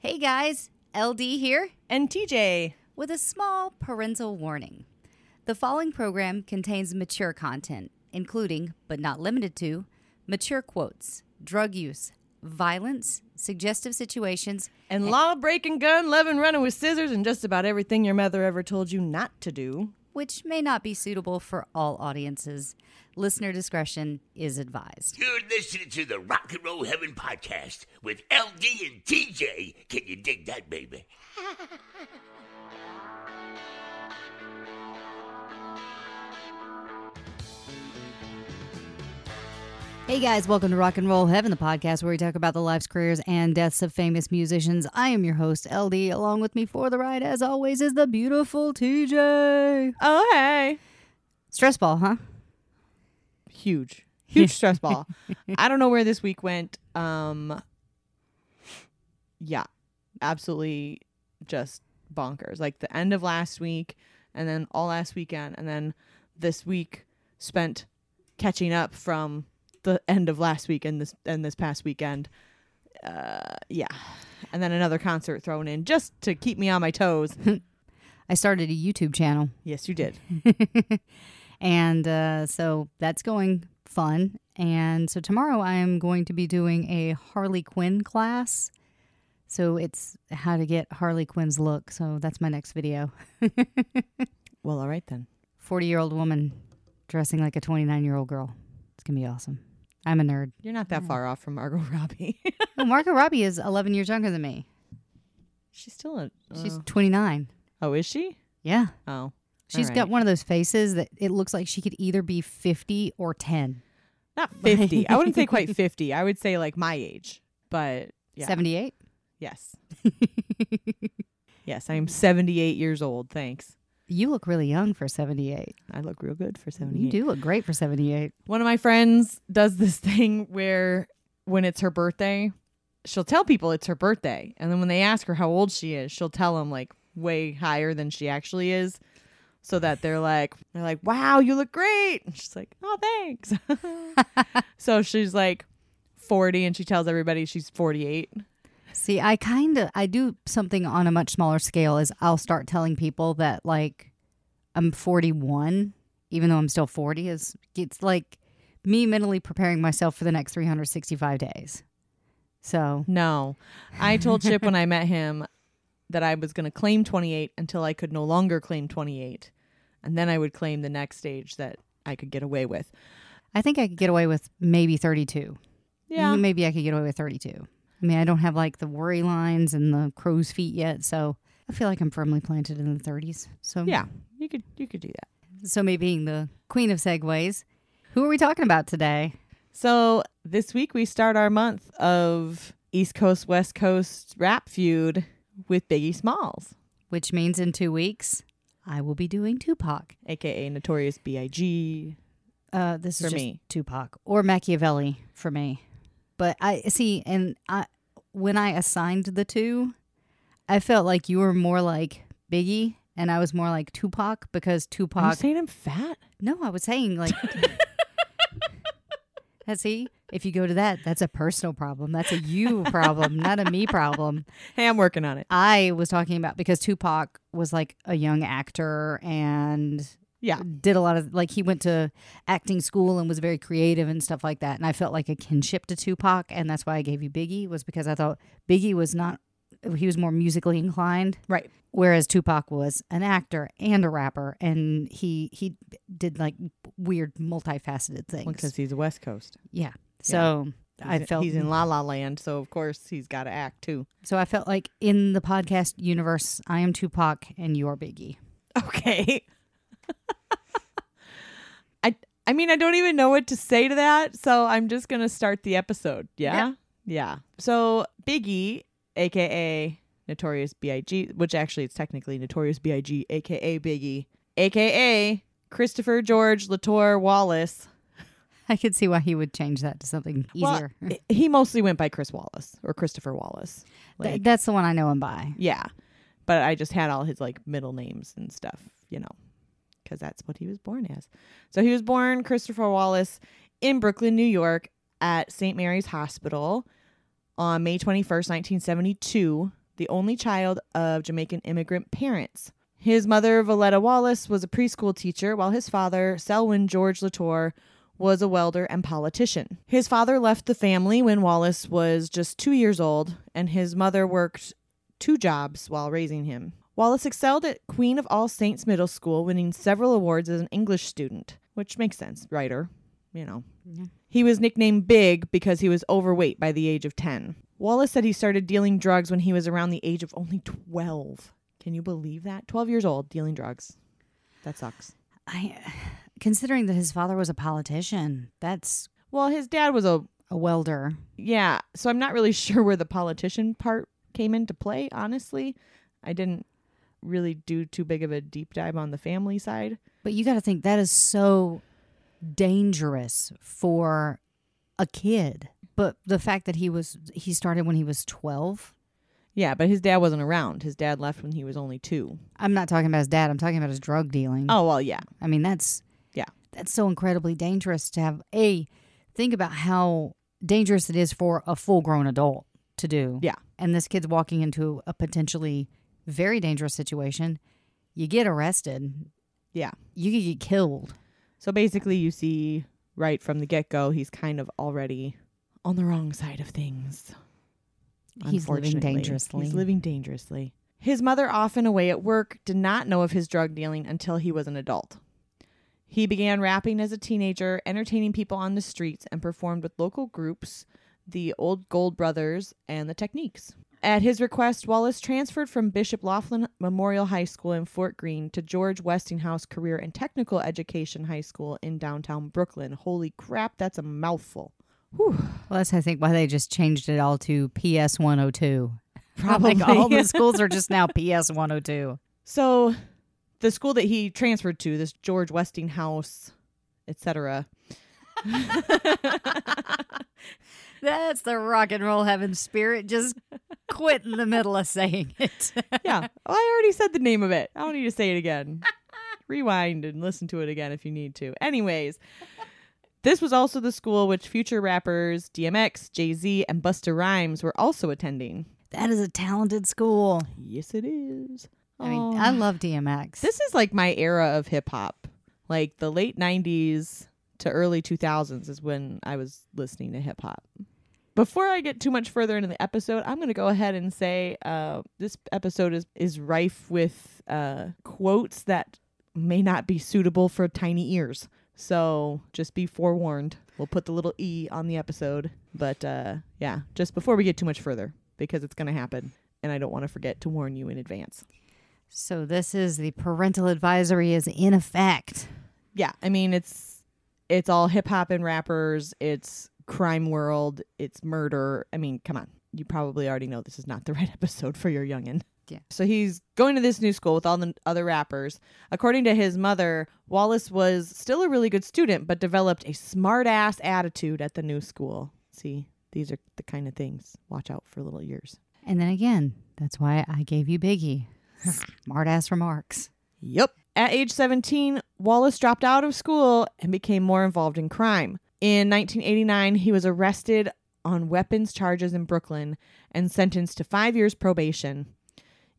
Hey guys, LD here And TJ. with a small parental warning. The following program contains mature content, including, but not limited to, mature quotes, drug use, violence, suggestive situations, And law breaking, gun loving, running with scissors, and just about everything your mother ever told you not to do. Which may not be suitable for all audiences. Listener discretion is advised. You're listening to the Rock and Roll Heaven podcast with LD and TJ. Can you dig that, baby? Hey guys, welcome to Rock and Roll Heaven, the podcast where we talk about the lives, careers, and deaths of famous musicians. I am your host, LD. Along with me for the ride, as always, is the beautiful TJ. Oh, hey. Stress ball, huh? Huge. Huge stress ball. I don't know where this week went. Um Yeah. Absolutely just bonkers. Like the end of last week and then all last weekend and then this week spent catching up from the end of last week and this and this past weekend. Uh yeah. And then another concert thrown in just to keep me on my toes. I started a YouTube channel, yes, you did. and uh, so that's going fun. And so tomorrow I am going to be doing a Harley Quinn class. So it's how to get Harley Quinn's look. So that's my next video. Well, all right then. 40 year old woman dressing like a 29 year old girl. It's going to be awesome. I'm a nerd. You're not that far off from Margot Robbie. Oh, Margot Robbie is 11 years younger than me. She's still a. She's uh, 29. oh, is she? Yeah. Oh, She's All got one of those faces that it looks like she could either be 50 or 10. not fifty. I wouldn't say quite fifty. I would say like my age. But yeah, 78? yes, yes. I am seventy-eight years old. Thanks. You look really young for 78. I look real good for 78. You do look great for 78. One of my friends does this thing where when it's her birthday, she'll tell people it's her birthday, and then when they ask her how old she is, she'll tell them like way higher than she actually is. So that they're like, they're like, wow, you look great. And she's like, oh, thanks. so she's like 40 and she tells everybody she's 48. See, I kind of I do something on a much smaller scale is I'll start telling people that like I'm 41 even though I'm still 40 is it's like me mentally preparing myself for the next 365 days. So, No. I told Chip when I met him that I was going to claim 28 until I could no longer claim 28. And then I would claim the next stage that I could get away with. I think I could get away with maybe 32. Yeah. Maybe I could get away with 32. I mean, I don't have like the worry lines and the crow's feet yet, so I feel like I'm firmly planted in the 30s. So Yeah. You could you could do that. So me being the queen of segues, who are we talking about today? So, this week we start our month of East Coast West Coast rap feud with Biggie Smalls, Which means in two weeks, I will be doing Tupac. aka Notorious B.I.G. Uh, this For is just me. Tupac or Makaveli for me. But I see, and I when I assigned the two, I felt like you were more like Biggie, and I was more like Tupac because Are you Tupac. saying I'm fat? No, I was saying like. That's see, if you go to that, that's a personal problem. That's a you problem, not a me problem. Hey, I'm working on it. I was talking about because Tupac was like a young actor and Yeah. did a lot of like he went to acting school and was very creative and stuff like that. And I felt like a kinship to Tupac, and that's why I gave you Biggie was because I thought Biggie was not he was more musically inclined, Right. whereas Tupac was an actor and a rapper, and he he did like weird multifaceted things. Because he's a West Coast. yeah, so. I felt he's in La La Land, so of course he's got to act too. so. I felt like in the podcast universe, I am Tupac and you're Biggie. Okay. I I mean I don't even know what to say to that, so I'm just gonna start the episode. Yeah. Yeah. Yeah. So Biggie, aka Notorious B.I.G., which actually it's technically Notorious B.I.G., aka Biggie, aka Christopher George Latour Wallace. I could see why he would change that to something easier. i- he mostly went by Chris Wallace or Christopher Wallace. Th- that's the one I know him by. yeah. But I just had all his like middle names and stuff, you know, because that's what he was born as. So he was born Christopher Wallace in Brooklyn, New York at St. Mary's Hospital on May 21st, 1972. the only child of Jamaican immigrant parents. His mother, Voletta Wallace, was a preschool teacher, while his father, Selwyn George Latour, was a welder and politician. His father left the family when Wallace was just two years old, and his mother worked two jobs while raising him. Wallace excelled at Queen of All Saints Middle School, winning several awards as an English student, which makes sense. Writer, you know. Yeah. He was nicknamed Big because he was overweight by the age of 10. Wallace said he started dealing drugs when he was around the age of only 12. Can you believe that? 12 years old dealing drugs. That sucks. I, considering that his father was a politician, that's Well, his dad was a a welder. yeah, so I'm not really sure where the politician part came into play, honestly. I didn't really do too big of a deep dive on the family side. But you got to think that is so dangerous for a kid. But the fact that he was he started when he was 12. Yeah, but his dad wasn't around. His dad left when he was only 2. I'm not talking about his dad. I'm talking about his drug dealing. Oh, well, yeah. I mean, that's Yeah. That's so incredibly dangerous to have a think about how dangerous it is for a full-grown adult to do. Yeah. And this kid's walking into a potentially very dangerous situation. You get arrested. Yeah. You could get killed. So basically, you see right from the get go, he's kind of already on the wrong side of things. He's living dangerously. He's living dangerously. His mother, often away at work, did not know of his drug dealing until he was an adult. He began rapping as a teenager, entertaining people on the streets, and performed with local groups, the Old Gold Brothers and the Techniques. At his request, Wallace transferred from Bishop Laughlin Memorial High School in Fort Greene to George Westinghouse Career and Technical Education High School in downtown Brooklyn. Holy crap, that's a mouthful. Well, that's I think why they just changed it all to PS 102. Probably. Like all the schools are just now PS 102. So, the school that he transferred to, this George Westinghouse, etc. That's the rock and roll heaven spirit. Just quit in the middle of saying it. yeah, well, I already said the name of it. I don't need to say it again. Rewind and listen to it again if you need to. Anyways, this was also the school which future rappers DMX, Jay Z, and Busta Rhymes were also attending. that is a talented school. Yes, it is. I mean. I love DMX. This is like my era of hip hop. Like the late 90s to early 2000s is when I was listening to hip hop. Before I get too much further into the episode, I'm going to go ahead and say uh, this episode is, is rife with uh, quotes that may not be suitable for tiny ears. So just be forewarned. We'll put the little E on the episode. But uh, yeah, just before we get too much further, because it's going to happen. And I don't want to forget to warn you in advance. so this is the parental advisory is in effect. yeah i mean it's it's all hip-hop and rappers it's crime world it's murder i mean come on you probably already know this is not the right episode for your youngin Yeah. so he's going to this new school with all the other rappers according to his mother wallace was still a really good student but developed a smart ass attitude at the new school see these are the kind of things watch out for little ears And then again, that's why I gave you Biggie. Smart ass remarks. Yep. At age 17, Wallace dropped out of school and became more involved in crime. In 1989, he was arrested on weapons charges in Brooklyn and sentenced to five years probation.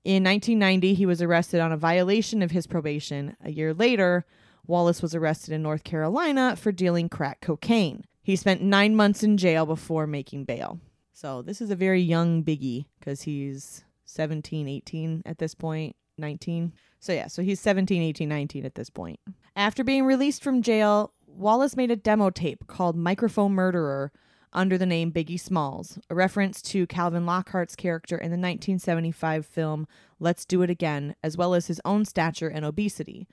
In 1990, he was arrested on a violation of his probation. A year later, Wallace was arrested in North Carolina for dealing crack cocaine. He spent nine months in jail before making bail. So this is a very young biggie because he's 17, 18 at this point, 19. So yeah, so he's 17, 18, 19 at this point. After being released from jail, Wallace made a demo tape called Microphone Murderer under the name Biggie Smalls, a reference to Calvin Lockhart's character in the 1975 film Let's Do It Again, as well as his own stature and obesity.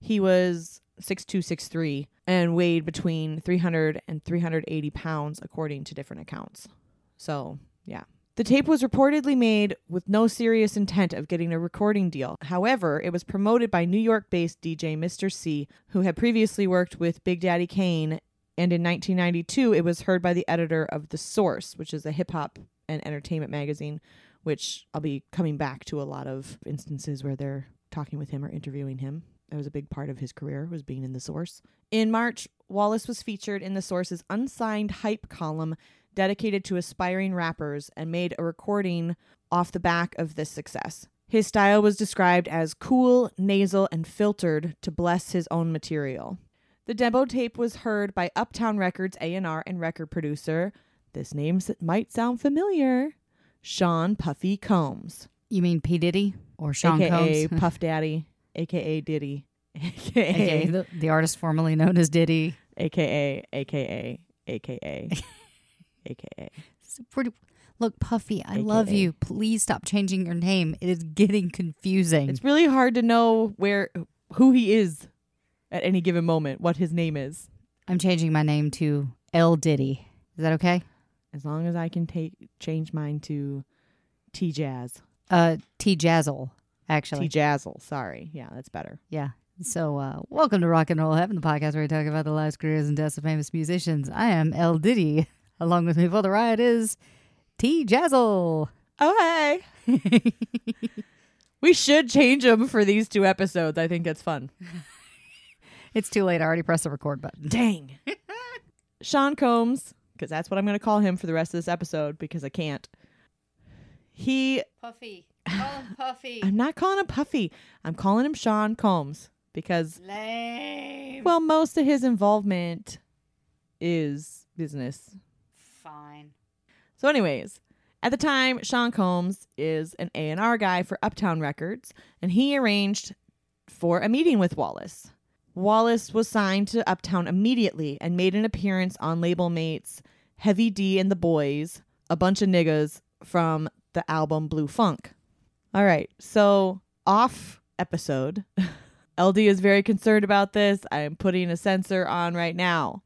He was 6263 and weighed between 300 and 380 pounds according to different accounts. So, yeah. The tape was reportedly made with no serious intent of getting a recording deal. However, it was promoted by New York based DJ Mister Cee, who had previously worked with Big Daddy Kane, and in 1992 it was heard by the editor of The Source, which is a hip hop and entertainment magazine, which I'll be coming back to a lot of instances where they're talking with him or interviewing him. That was a big part of his career was being in The Source. In March, Wallace was featured in The Source's unsigned hype column dedicated to aspiring rappers and made a recording off the back of this success. His style was described as cool, nasal, and filtered to bless his own material. The demo tape was heard by Uptown Records A&R and record producer, this name might sound familiar, Sean Puffy Combs, You mean P Diddy or Sean aka Combs? Puff Daddy, aka Diddy, aka aka the, the artist formerly known as Diddy. aka aka aka aka. Pretty- Look, Puffy, I love you. Please stop changing your name. It is getting confusing. It's really hard to know where who he is at any given moment, what his name is. I'm changing my name to L Diddy. Is that okay? As long as I can take change mine to T Jazz. Uh, T Jazzle, actually. T Jazzle. Sorry. Yeah, that's better. Yeah. So, uh, welcome to Rock and Roll Heaven, the podcast where we talk about the lives, careers, and deaths of famous musicians. I am L Diddy. Along with me for the ride is T Jazzle. Oh hey. we should change them for these two episodes. I think it's fun. It's too late. I already pressed the record button. Dang. Sean Combs, because that's what I'm going to call him for the rest of this episode because I can't. He, Puffy. Call him Puffy. I'm not calling him Puffy. I'm calling him Sean Combs because, Lame. well, most of his involvement is business. Fine. So, anyways, at the time, Sean Combs is an A&R guy for Uptown Records, and he arranged for a meeting with Wallace. Wallace was signed to Uptown immediately and made an appearance on label mates Heavy D and the Boys, a bunch of niggas from the album Blue Funk. All right, so off episode. LD is very concerned about this. I am putting a censor on right now.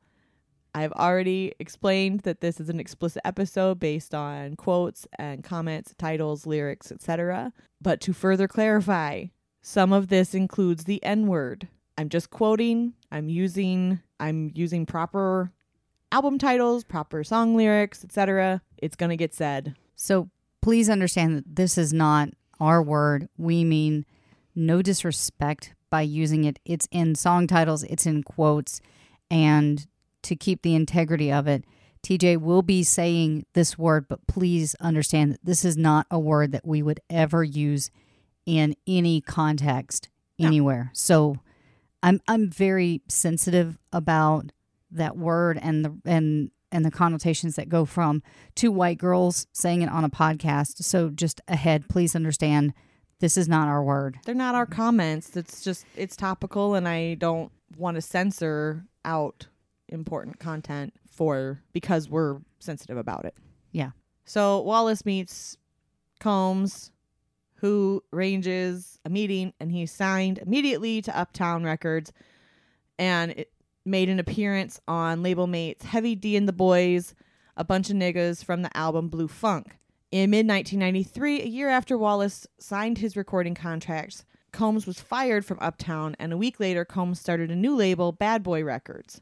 I've already explained that this is an explicit episode based on quotes and comments, titles, lyrics, etc. But to further clarify, some of this includes the N-word. I'm just quoting, I'm using I'm using proper album titles, proper song lyrics, etc. It's going to get said. So please understand that this is not our word. We mean no disrespect by using it. It's in song titles, it's in quotes, and to keep the integrity of it, TJ will be saying this word, but please understand that this is not a word that we would ever use in any context No. anywhere. So I'm I'm very sensitive about that word and the and and the connotations that go from two white girls saying it on a podcast. So just ahead, please understand this is not our word. They're not our comments. It's just it's topical and I don't want to censor out important content for because we're sensitive about it. Yeah. So Wallace meets Combs, who ranges a meeting, and he signed immediately to Uptown Records, and it made an appearance on label mates Heavy D and the Boys, a bunch of niggas from the album Blue Funk. In mid 1993, a year after Wallace signed his recording contracts, Combs was fired from Uptown, and a week later, Combs started a new label, Bad Boy Records.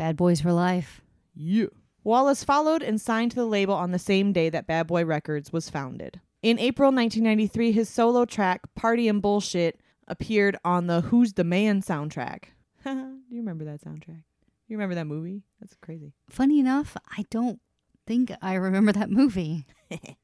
Bad boys for life. Yeah. Wallace followed and signed to the label on the same day that Bad Boy Records was founded. In April 1993, his solo track, Party and Bullshit, appeared on the Who's the Man soundtrack. Do you remember that soundtrack? You remember that movie? That's crazy. Funny enough, I don't think I remember that movie.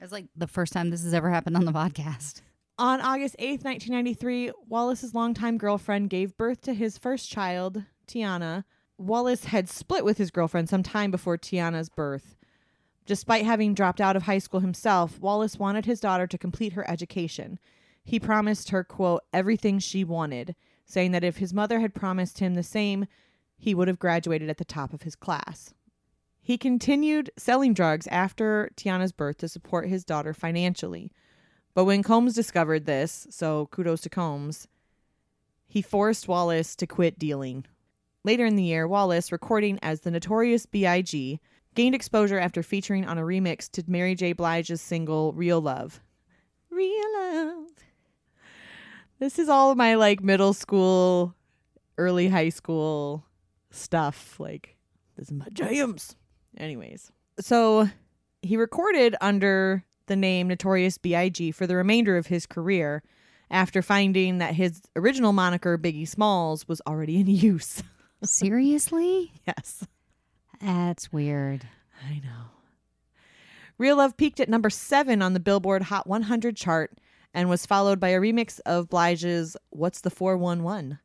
It's like the first time this has ever happened on the podcast. On August 8th, 1993, Wallace's longtime girlfriend gave birth to his first child, T'yanna. Wallace had split with his girlfriend some time before T'yanna's birth. Despite having dropped out of high school himself, Wallace wanted his daughter to complete her education. He promised her, quote, everything she wanted, saying that if his mother had promised him the same, he would have graduated at the top of his class. He continued selling drugs after T'yanna's birth to support his daughter financially. But when Combs discovered this, so kudos to Combs, he forced Wallace to quit dealing. Later in the year, Wallace, recording as the Notorious B.I.G., gained exposure after featuring on a remix to Mary J. Blige's single Real Love. Real Love. This is all my like middle school, early high school stuff. Like, this is my jams. Anyways, so he recorded under the name Notorious B.I.G. for the remainder of his career after finding that his original moniker Biggie Smalls was already in use. Seriously? yes. That's weird. I know. Real Love peaked at number seven on the Billboard Hot 100 chart and was followed by a remix of Blige's What's the 411.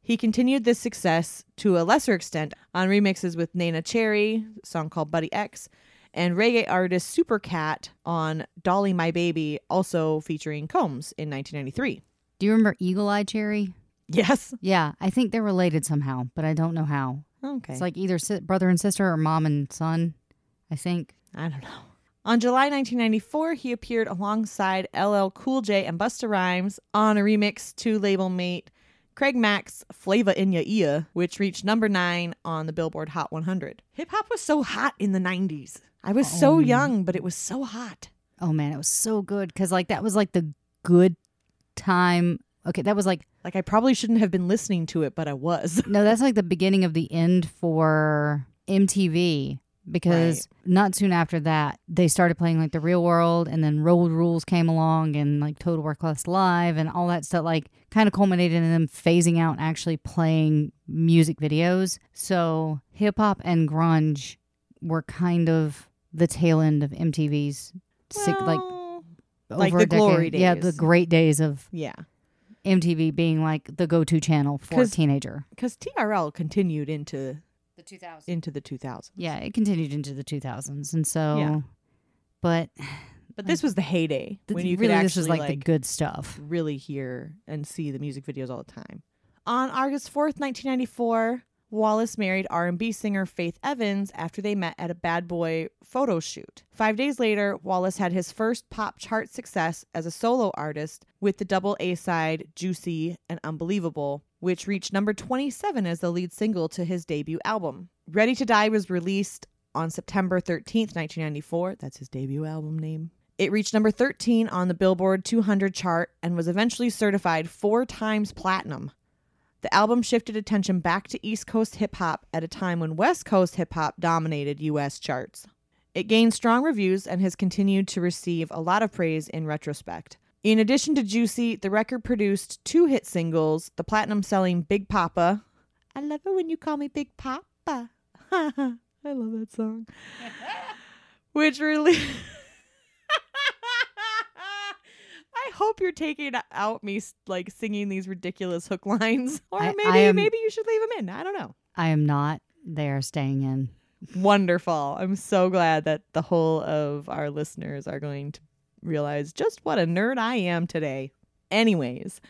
He continued this success to a lesser extent on remixes with Neneh Cherry, a song called Buddy X, and reggae artist Supercat on Dolly My Baby, also featuring Combs in 1993. Do you remember Eagle Eye Cherry? Yes. Yeah, I think they're related somehow, but I don't know how. Okay. It's like either si- brother and sister or mom and son, I think. I don't know. On July 1994, he appeared alongside LL Cool J and Busta Rhymes on a remix to label mate Craig Mack's Flava in Ya Ear, which reached number nine on the Billboard Hot 100. Hip hop was so hot in the 90s. I was so Oh. young, but it was so hot. Oh man, it was so good because like that was like the good time. Okay, that was like Like, I probably shouldn't have been listening to it, but I was. no, that's like the beginning of the end for MTV because not soon after that they started playing like the Real World and then Road Rules came along and like Total Workless Live and all that stuff like kind of culminated in them phasing out actually playing music videos. So hip hop and grunge were kind of the tail end of MTV's sick, like Well, over like a the glory decade. Yeah, the great days of yeah. MTV being like the go-to channel for a teenager. Because TRL continued into The 2000s. into the 2000s. Yeah, it continued into the 2000s, and so, Yeah. but But this was the heyday th- when you really could this was actually like, the good stuff. really hear and see the music videos all the time. On August 4th, 1994, Wallace married R&B singer Faith Evans after they met at a Bad Boy photo shoot. 5 days later, Wallace had his first pop chart success as a solo artist with the double A-side Juicy and Unbelievable, which reached number 27 as the lead single to his debut album. Ready to Die was released on September 13th, 1994. That's his debut album name. It reached number 13 on the Billboard 200 chart and was eventually certified four times platinum. The album shifted attention back to East Coast hip hop at a time when West Coast hip hop dominated U.S. charts. It gained strong reviews and has continued to receive a lot of praise in retrospect. In addition to Juicy, the record produced two hit singles the platinum selling Big Papa. I love it when you call me Big Papa. I love that song. Which really. I hope you're taking out me like singing these ridiculous hook lines, or I- maybe I am- maybe you should leave them in. I don't know. I am not there staying in. Wonderful. I'm so glad that the whole of our listeners are going to realize just what a nerd I am today. Anyways,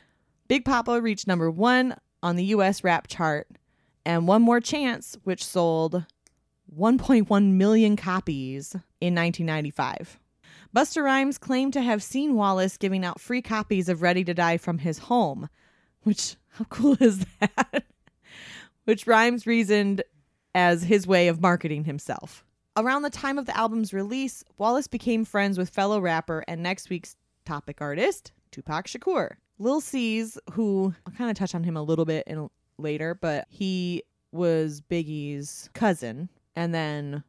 Big Papa reached number one on the US rap chart, and One More Chance, which sold 1.1 million copies in 1995. Busta Rhymes claimed to have seen Wallace giving out free copies of Ready to Die from his home, which, how cool is that? which Rhymes reasoned as his way of marketing himself. Around the time of the album's release, Wallace became friends with fellow rapper and next week's topic artist, Tupac Shakur. Lil Cease, who I'll kind of touch on him a little bit in later, but he was Biggie's cousin and then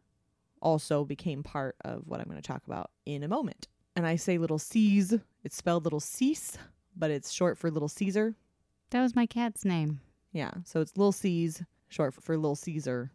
also became part of what I'm going to talk about in a moment. And I say little C's, it's spelled little Cease, but it's short for little Caesar. That was my cat's name. Yeah, so it's little C's, short for, little Caesar.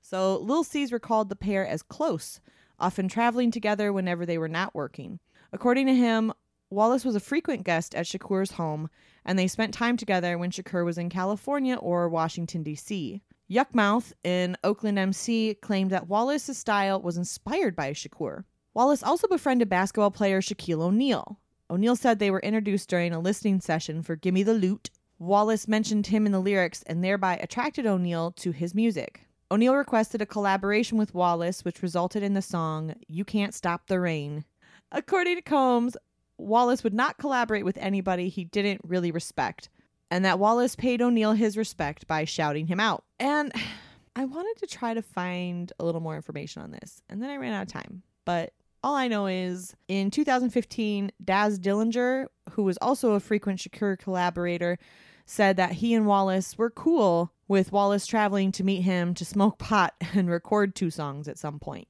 So little Cease recalled the pair as close, often traveling together whenever they were not working. According to him, Wallace was a frequent guest at Shakur's home, and they spent time together when Shakur was in California or Washington, D.C. Yukmouth in Oakland, MC, claimed that Wallace's style was inspired by Shakur. Wallace also befriended basketball player Shaquille O'Neal. O'Neal said they were introduced during a listening session for Gimme the Loot. Wallace mentioned him in the lyrics and thereby attracted O'Neal to his music. O'Neal requested a collaboration with Wallace, which resulted in the song You Can't Stop the Rain. According to Combs, Wallace would not collaborate with anybody he didn't really respect, and that Wallace paid O'Neal his respect by shouting him out. And I wanted to try to find a little more information on this, and then I ran out of time. But all I know is in 2015, Daz Dillinger, who was also a frequent Shakur collaborator, said that he and Wallace were cool with Wallace traveling to meet him to smoke pot and record two songs at some point.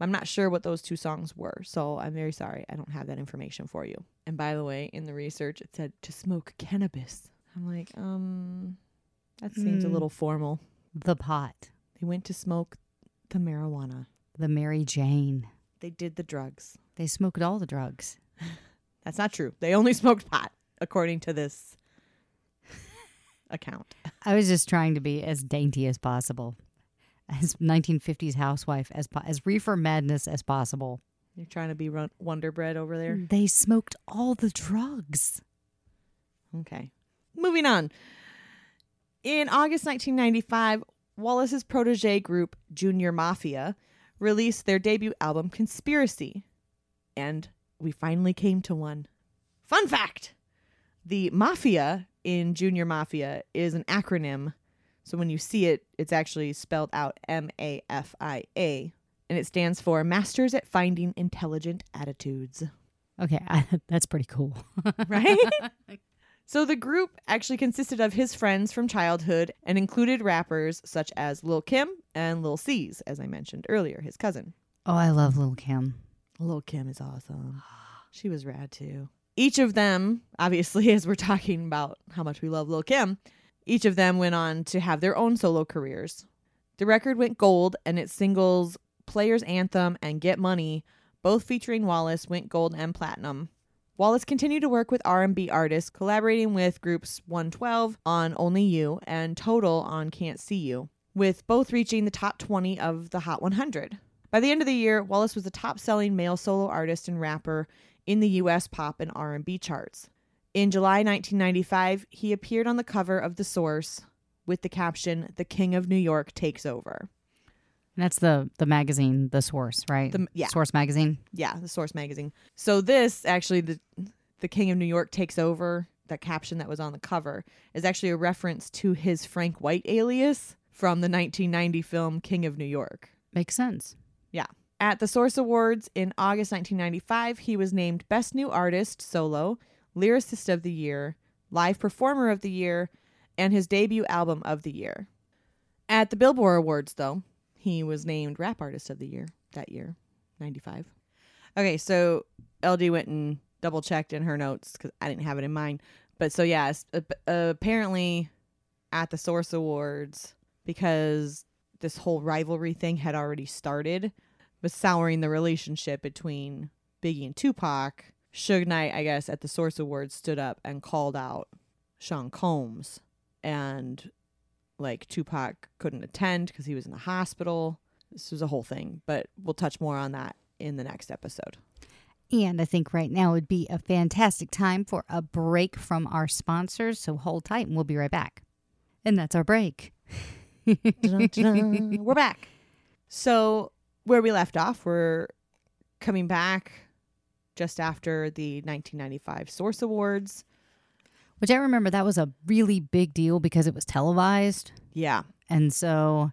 I'm not sure what those two songs were, so I'm very sorry. I don't have that information for you. And by the way, in the research, it said to smoke cannabis. I'm like, um, that seems a Hmm. little formal. The pot. They went to smoke the marijuana. The Mary Jane. They did the drugs. They smoked all the drugs. That's not true. They only smoked pot, according to this account. I was just trying to be as dainty as possible, as 1950s housewife as po- as reefer madness as possible. You're trying to be run- Wonder Bread over there. They smoked all the drugs. Okay. Moving on. In August 1995, Wallace's protege group, Junior Mafia, released their debut album, Conspiracy. And we finally came to one. Fun fact the Mafia in Junior Mafia is an acronym. So when you see it, it's actually spelled out M A F I A. And it stands for Masters at Finding Intelligent Attitudes. Okay, I, that's pretty cool. right? so the group actually consisted of his friends from childhood and included rappers such as Lil Kim and Lil Cease, as I mentioned earlier, his cousin. Oh, I love Lil Kim. Lil Kim is awesome. She was rad too. Each of them, obviously, as we're talking about how much we love Lil Kim, each of them went on to have their own solo careers. The record went gold, and its singles Player's Anthem and Get Money, both featuring Wallace, went gold and platinum. Wallace continued to work with R&B artists, collaborating with groups 112 on Only You and Total on Can't See You, with both reaching the top 20 of the Hot 100. By the end of the year, Wallace was the top-selling male solo artist and rapper in the US pop and R&B charts. In July 1995, he appeared on the cover of The Source with the caption "The King of New York takes over." And that's the the magazine, the Source, right? The- yeah. Source magazine. Yeah, the Source magazine. So this actually the the King of New York takes over. That caption that was on the cover is actually a reference to his Frank White alias from the 1990 film King of New York. Makes sense. Yeah. At the Source Awards in August 1995, he was named Best New Artist Solo, Lyricist of the Year, Live Performer of the Year, and his debut album of the year. At the Billboard Awards, though, he was named Rap Artist of the Year that year, 95. Okay, so LD went and double checked in her notes because I didn't have it in mind. But so, yeah, apparently at the Source Awards, because this whole rivalry thing had already started, was souring the relationship between Biggie and Tupac. Suge Knight, I guess, at the Source Awards stood up and called out Sean Combs. And like Tupac couldn't attend because he was in the hospital. This was a whole thing, but we'll touch more on that in the next episode. And I think right now would be a fantastic time for a break from our sponsors. So hold tight and we'll be right back. And that's our break. We're back. So, where we left off, we're coming back just after the 1995 Source Awards. Which I remember that was a really big deal because it was televised. Yeah. And so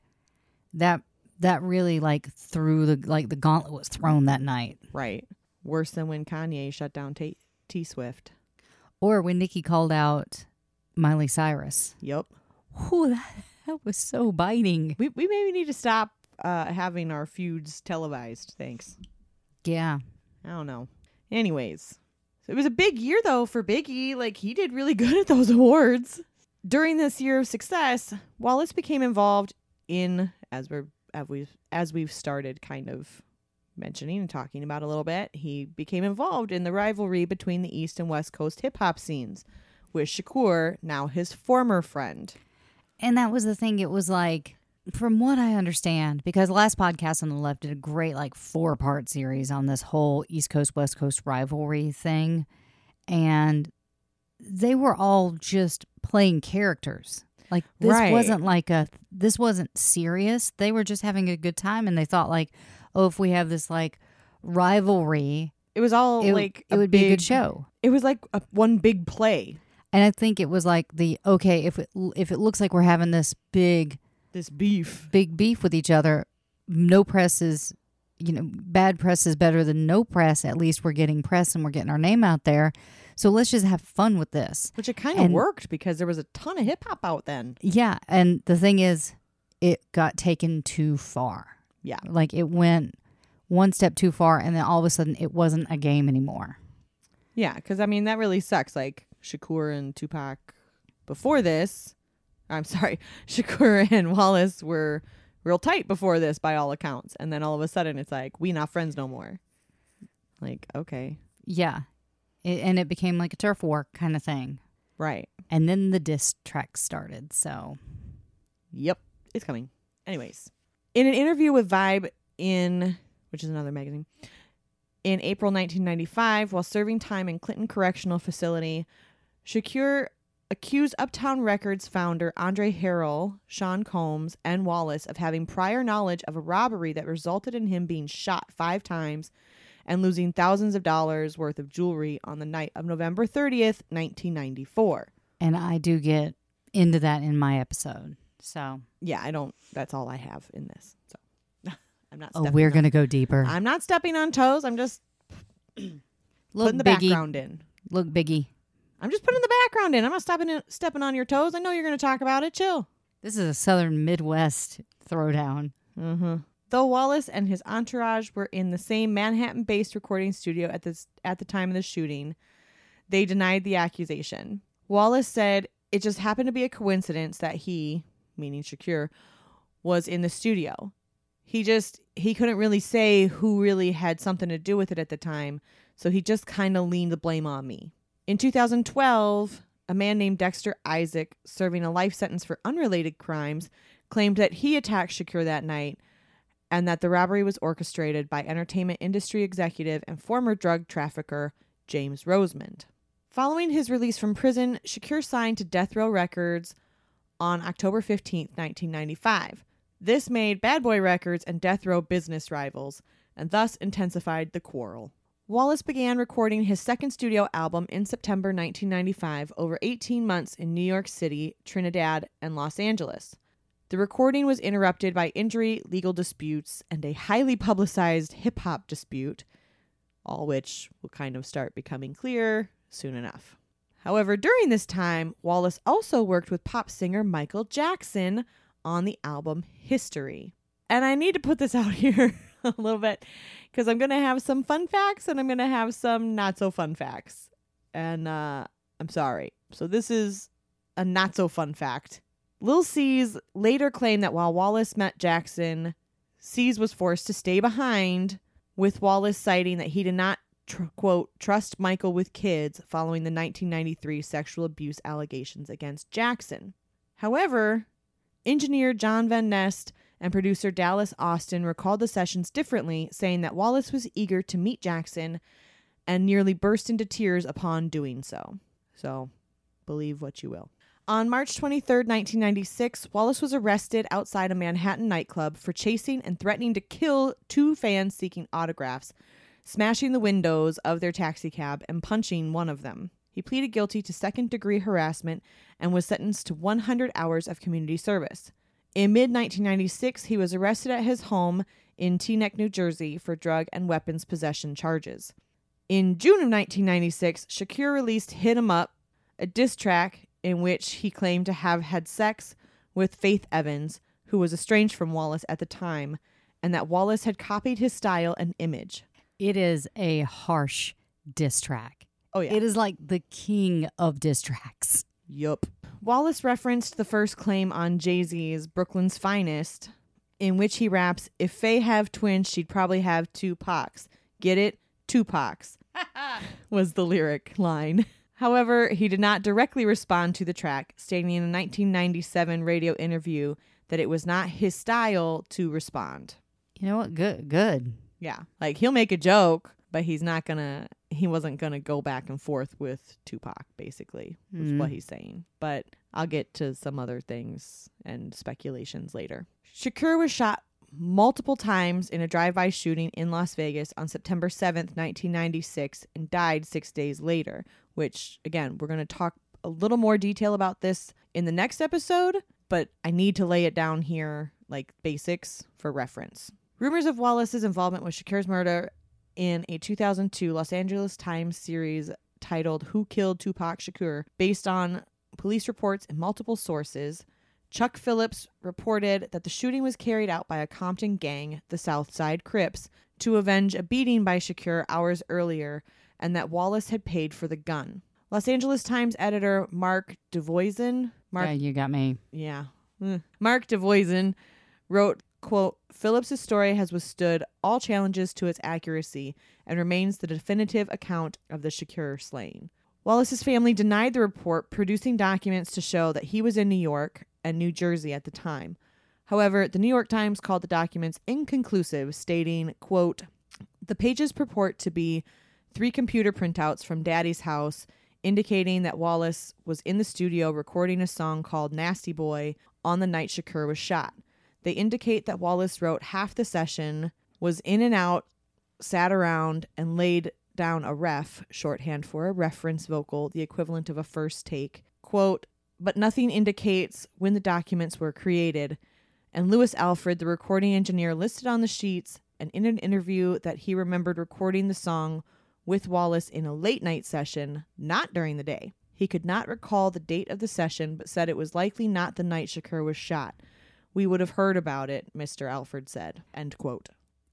that that really like threw the like the gauntlet was thrown that night. Right. Worse than when Kanye shut down T, T Swift. Or when Nikki called out Miley Cyrus. Yep. Whew, that, that was so biting. We we maybe need to stop uh, having our feuds televised. Thanks. Yeah. I don't know. Anyways, it was a big year though for Biggie. Like he did really good at those awards. During this year of success, Wallace became involved in as we're as we've as we've started kind of mentioning and talking about a little bit. He became involved in the rivalry between the East and West Coast hip hop scenes with Shakur, now his former friend. And that was the thing. It was like, from what I understand, because last podcast on the left did a great, like, four part series on this whole East Coast, West Coast rivalry thing. And they were all just playing characters. Like, this Right. wasn't like a, this wasn't serious. They were just having a good time. And they thought, like, oh, if we have this, like, rivalry, It was all it, like it would be a good show. It was like a, one big play. And I think it was like the, okay, if it, if it looks like we're having this big, This beef. big beef with each other. No press is, you know, bad press is better than no press. At least we're getting press and we're getting our name out there. So let's just have fun with this. Which it kind of worked because there was a ton of hip hop out then. Yeah. And the thing is, it got taken too far. Yeah. Like it went one step too far and then all of a sudden it wasn't a game anymore. Yeah, because I mean that really sucks. Like Shakur and Tupac before this, I'm sorry, Shakur and Wallace were real tight before this by all accounts. And then all of a sudden it's like, we not friends no more. Like, okay. Yeah. It, and it became like a turf war kind of thing. Right. And then the diss track started. So Yep. It's coming. Anyways, in an interview with Vibe in, which is another magazine, in April 1995, while serving time in Clinton Correctional Facility, Shakur accused Uptown Records founder Andre Harrell, Sean Combs, and Wallace of having prior knowledge of a robbery that resulted in him being shot five times and losing thousands of dollars worth of jewelry on the night of November 30th, 1994. and I do get into that in my episode. So Yeah, I don't, that's all I have in this. So I'm not oh, we're gonna go deeper. I'm not stepping on toes. I'm just putting the Biggie. background in. Look, Biggie. I'm just putting the background in. I'm not stepping in, stepping on your toes. I know you're going to talk about it. Chill. This is a Southern Midwest throwdown. Mm-hmm. Though Wallace and his entourage were in the same Manhattan-based recording studio at this at the time of the shooting, they denied the accusation. Wallace said it just happened to be a coincidence that he, meaning Shakur, was in the studio. He just he couldn't really say who really had something to do with it at the time, so he just kind of leaned the blame on me. In 2012, a man named Dexter Isaac, serving a life sentence for unrelated crimes, claimed that he attacked Shakur that night and that the robbery was orchestrated by entertainment industry executive and former drug trafficker James Rosemond. Following his release from prison, Shakur signed to Death Row Records on October 15, 1995. This made Bad Boy Records and Death Row business rivals and thus intensified the quarrel. Wallace began recording his second studio album in September 1995 over 18 months in New York City, Trinidad, and Los Angeles. The recording was interrupted by injury, legal disputes, and a highly publicized hip hop dispute, all which will kind of start becoming clear soon enough. However, during this time, Wallace also worked with pop singer Michael Jackson on the album History. And I need to put this out here a little bit because I'm going to have some fun facts and I'm going to have some not so fun facts. And uh, I'm sorry. So, this is a not so fun fact. Lil Cease later claimed that while Wallace met Jackson, Cease was forced to stay behind, with Wallace citing that he did not, tr- quote, trust Michael with kids following the 1993 sexual abuse allegations against Jackson. However, engineer John Van Nest and producer Dallas Austin recalled the sessions differently, saying that Wallace was eager to meet Jackson and nearly burst into tears upon doing so. So, believe what you will. On March 23, 1996, Wallace was arrested outside a Manhattan nightclub for chasing and threatening to kill two fans seeking autographs, smashing the windows of their taxicab and punching one of them. He pleaded guilty to second degree harassment and was sentenced to 100 hours of community service. In mid 1996, he was arrested at his home in Teaneck, New Jersey for drug and weapons possession charges. In June of 1996, Shakur released Hit 'em Up, a diss track in which he claimed to have had sex with Faith Evans, who was estranged from Wallace at the time, and that Wallace had copied his style and image. It is a harsh diss track. Oh, yeah. It is like the king of diss tracks. Yup. Wallace referenced the first claim on Jay Z's Brooklyn's Finest, in which he raps, If Faye have twins, she'd probably have two Pacs. Get it? Two Pacs. was the lyric line. However, he did not directly respond to the track, stating in a 1997 radio interview that it was not his style to respond. You know what? Good. Good. Yeah. Like he'll make a joke, but he's not gonna he wasn't gonna go back and forth with Tupac, basically, was what hmm. he's saying. But I'll get to some other things and speculations later. Shakur was shot multiple times in a drive-by shooting in Las Vegas on September 7th, 1996 and died 6 days later, which again, we're going to talk a little more detail about this in the next episode, but I need to lay it down here like basics for reference. Rumors of Wallace's involvement with Shakur's murder in a 2002 Los Angeles Times series titled Who Killed Tupac Shakur, based on police reports and multiple sources. Chuck Phillips reported that the shooting was carried out by a Compton gang, the Southside Crips, to avenge a beating by Shakur hours earlier, and that Wallace had paid for the gun. Los Angeles Times editor Marc Duvoisin, Mark Yeah, you got me. yeah. Mm. Marc Duvoisin wrote quote, Phillips' story has withstood all challenges to its accuracy and remains the definitive account of the Shakur slaying. Wallace's family denied the report, producing documents to show that he was in New York and New Jersey at the time. However, the New York Times called the documents inconclusive, stating, quote, The pages purport to be three computer printouts from Daddy's house indicating that Wallace was in the studio recording a song called Nasty Boy on the night Shakur was shot. They indicate that Wallace wrote half the session, was in and out, sat around, and laid down a ref, shorthand for a reference vocal, the equivalent of a first take. Quote, but nothing indicates when the documents were created. And Lewis Alfred, the recording engineer, listed on the sheets and in an interview that he remembered recording the song with Wallace in a late night session, not during the day. He could not recall the date of the session, but said it was likely not the night Shakur was shot. We would have heard about it, Mr. Alfred said. End quote.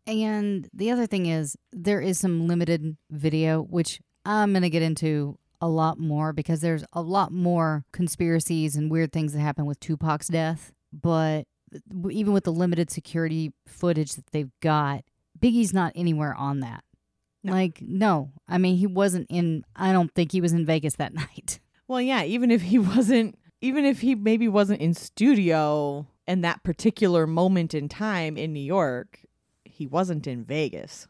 And the other thing is, there is some limited video, which I'm going to get into a lot more because there's a lot more conspiracies and weird things that happen with Tupac's death. But even with the limited security footage that they've got, Biggie's not anywhere on that. No. Like, no. I mean, he wasn't in, I don't think he was in Vegas that night. Well, yeah, even if he wasn't, even if he maybe wasn't in studio in that particular moment in time in New York, he wasn't in Vegas.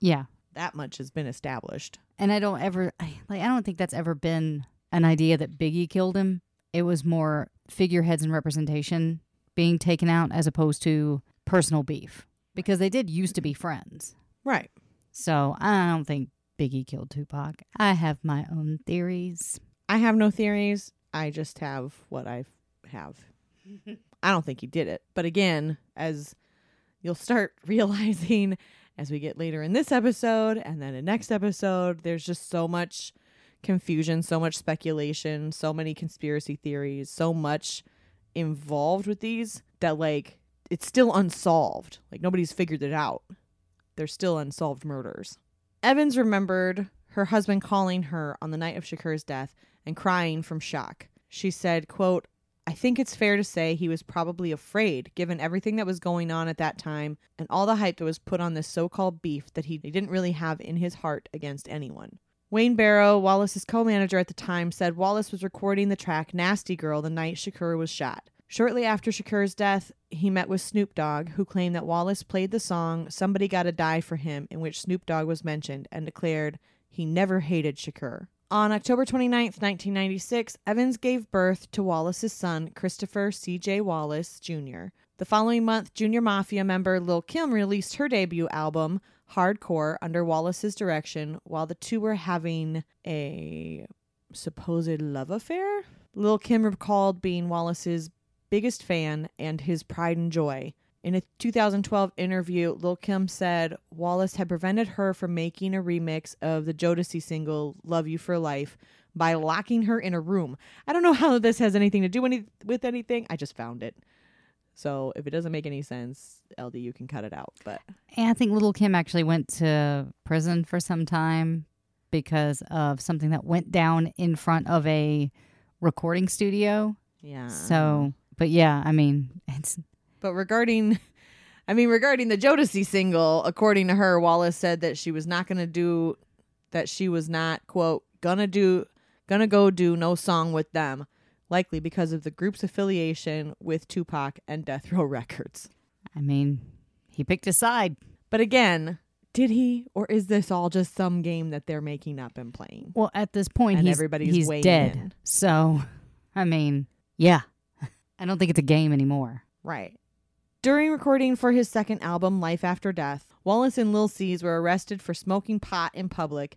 Yeah. That much has been established. And I don't ever, I- like, I don't think that's ever been an idea that Biggie killed him. It was more figureheads and representation being taken out as opposed to personal beef because they did used to be friends. Right. So I don't think Biggie killed Tupac. I have my own theories. I have no theories. I just have what I have. I don't think he did it. But again, as you'll start realizing as we get later in this episode and then the next episode, there's just so much confusion, so much speculation, so many conspiracy theories, so much involved with these that like it's still unsolved. Like nobody's figured it out. There's still unsolved murders. Evans remembered her husband calling her on the night of Shakur's death and crying from shock. She said, quote, I think it's fair to say he was probably afraid, given everything that was going on at that time and all the hype that was put on this so called beef that he didn't really have in his heart against anyone. Wayne Barrow, Wallace's co manager at the time, said Wallace was recording the track Nasty Girl the night Shakur was shot. Shortly after Shakur's death, he met with Snoop Dogg, who claimed that Wallace played the song Somebody Gotta Die for Him, in which Snoop Dogg was mentioned, and declared he never hated Shakur. On October 29th, 1996, Evans gave birth to Wallace's son, Christopher C.J. Wallace Jr. The following month, Junior Mafia member Lil Kim released her debut album, Hardcore, under Wallace's direction, while the two were having a supposed love affair. Lil Kim recalled being Wallace's biggest fan and his pride and joy. In a 2012 interview, Lil Kim said Wallace had prevented her from making a remix of the Jodeci single Love You for Life by locking her in a room. I don't know how this has anything to do any- with anything. I just found it. So if it doesn't make any sense, LD, you can cut it out. But And I think Little Kim actually went to prison for some time because of something that went down in front of a recording studio. yeah. So, but yeah, I mean, it's But regarding, I mean, regarding the Jodeci single, according to her, Wallace said that she was not going to do, that she was not, quote, gonna do, gonna go do no song with them, likely because of the group's affiliation with Tupac and Death Row Records. I mean, he picked a side. But again, did he, or is this all just some game that they're making up and playing? Well, at this point, And he's everybody's he's dead. in. So, I mean, yeah, I don't think it's a game anymore. Right. During recording for his second album, Life After Death, Wallace and Lil C's were arrested for smoking pot in public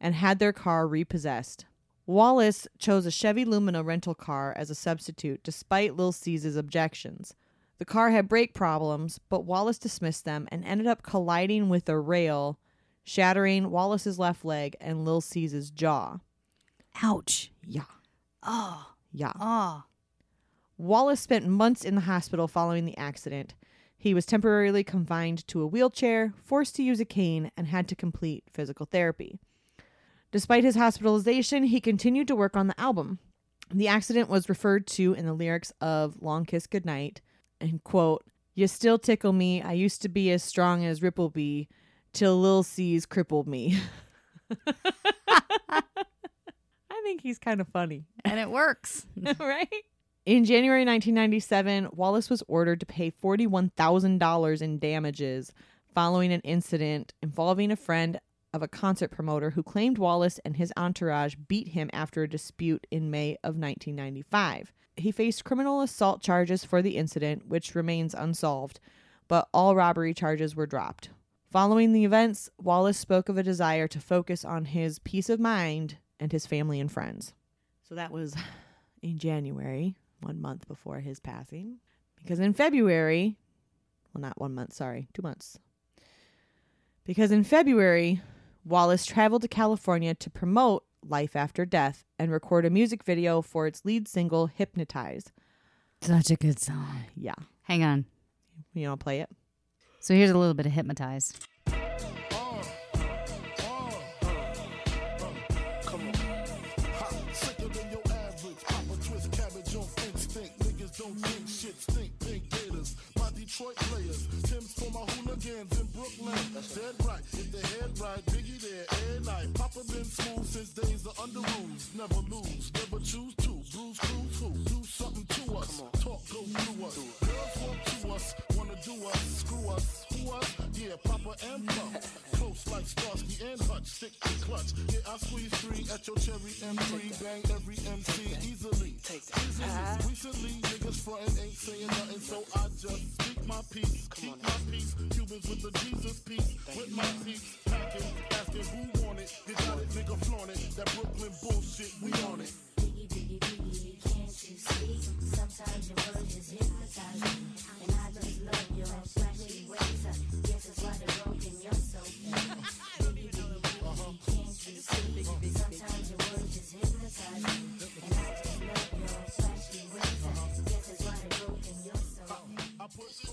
and had their car repossessed. Wallace chose a Chevy Lumina rental car as a substitute despite Lil C's objections. The car had brake problems, but Wallace dismissed them and ended up colliding with a rail, shattering Wallace's left leg and Lil C's jaw. Ouch. Yeah. Oh, Yeah. oh. Wallace spent months in the hospital following the accident. He was temporarily confined to a wheelchair, forced to use a cane, and had to complete physical therapy. Despite his hospitalization, he continued to work on the album. The accident was referred to in the lyrics of Long Kiss Goodnight, and quote, You still tickle me. I used to be as strong as Rippleby till Lil C's crippled me. I think he's kind of funny. And it works. right? In January 1997, Wallace was ordered to pay $41,000 in damages following an incident involving a friend of a concert promoter who claimed Wallace and his entourage beat him after a dispute in May of 1995. He faced criminal assault charges for the incident, which remains unsolved, but all robbery charges were dropped. Following the events, Wallace spoke of a desire to focus on his peace of mind and his family and friends. So that was in January, one month before his passing. Because in February, well, not one month, sorry, two months. Because in February, Wallace traveled to California to promote Life After Death and record a music video for its lead single, Hypnotize. Such a good song. Yeah. Hang on. You want to play it. So here's a little bit of hypnotize. Detroit players. Tim's for my hooligans in Brooklyn. That's dead right. If the head right, Biggie there every night. Papa been smooth since days of under rules. Never lose, never choose to. Bruise, cruise, who? Do something to us. Talk, go through us. Girls want to us. Wanna do us. Screw us. Who us? Yeah, Papa and Pump. Close like Starsky and Hutch. Stick to clutch. Yeah, I squeeze three at your cherry M3. Bang every MC easily. Easily. Recently, niggas frontin' ain't saying nothing, so I just my peace. Keep my peace. Cubans with the Jesus peace. With my peace. Packing, asking who want it. You got it, nigga, flaunt it. That Brooklyn bullshit, we on it. Biggie, biggie, biggie, can't you see? Sometimes your words just hypnotize me. And I just love your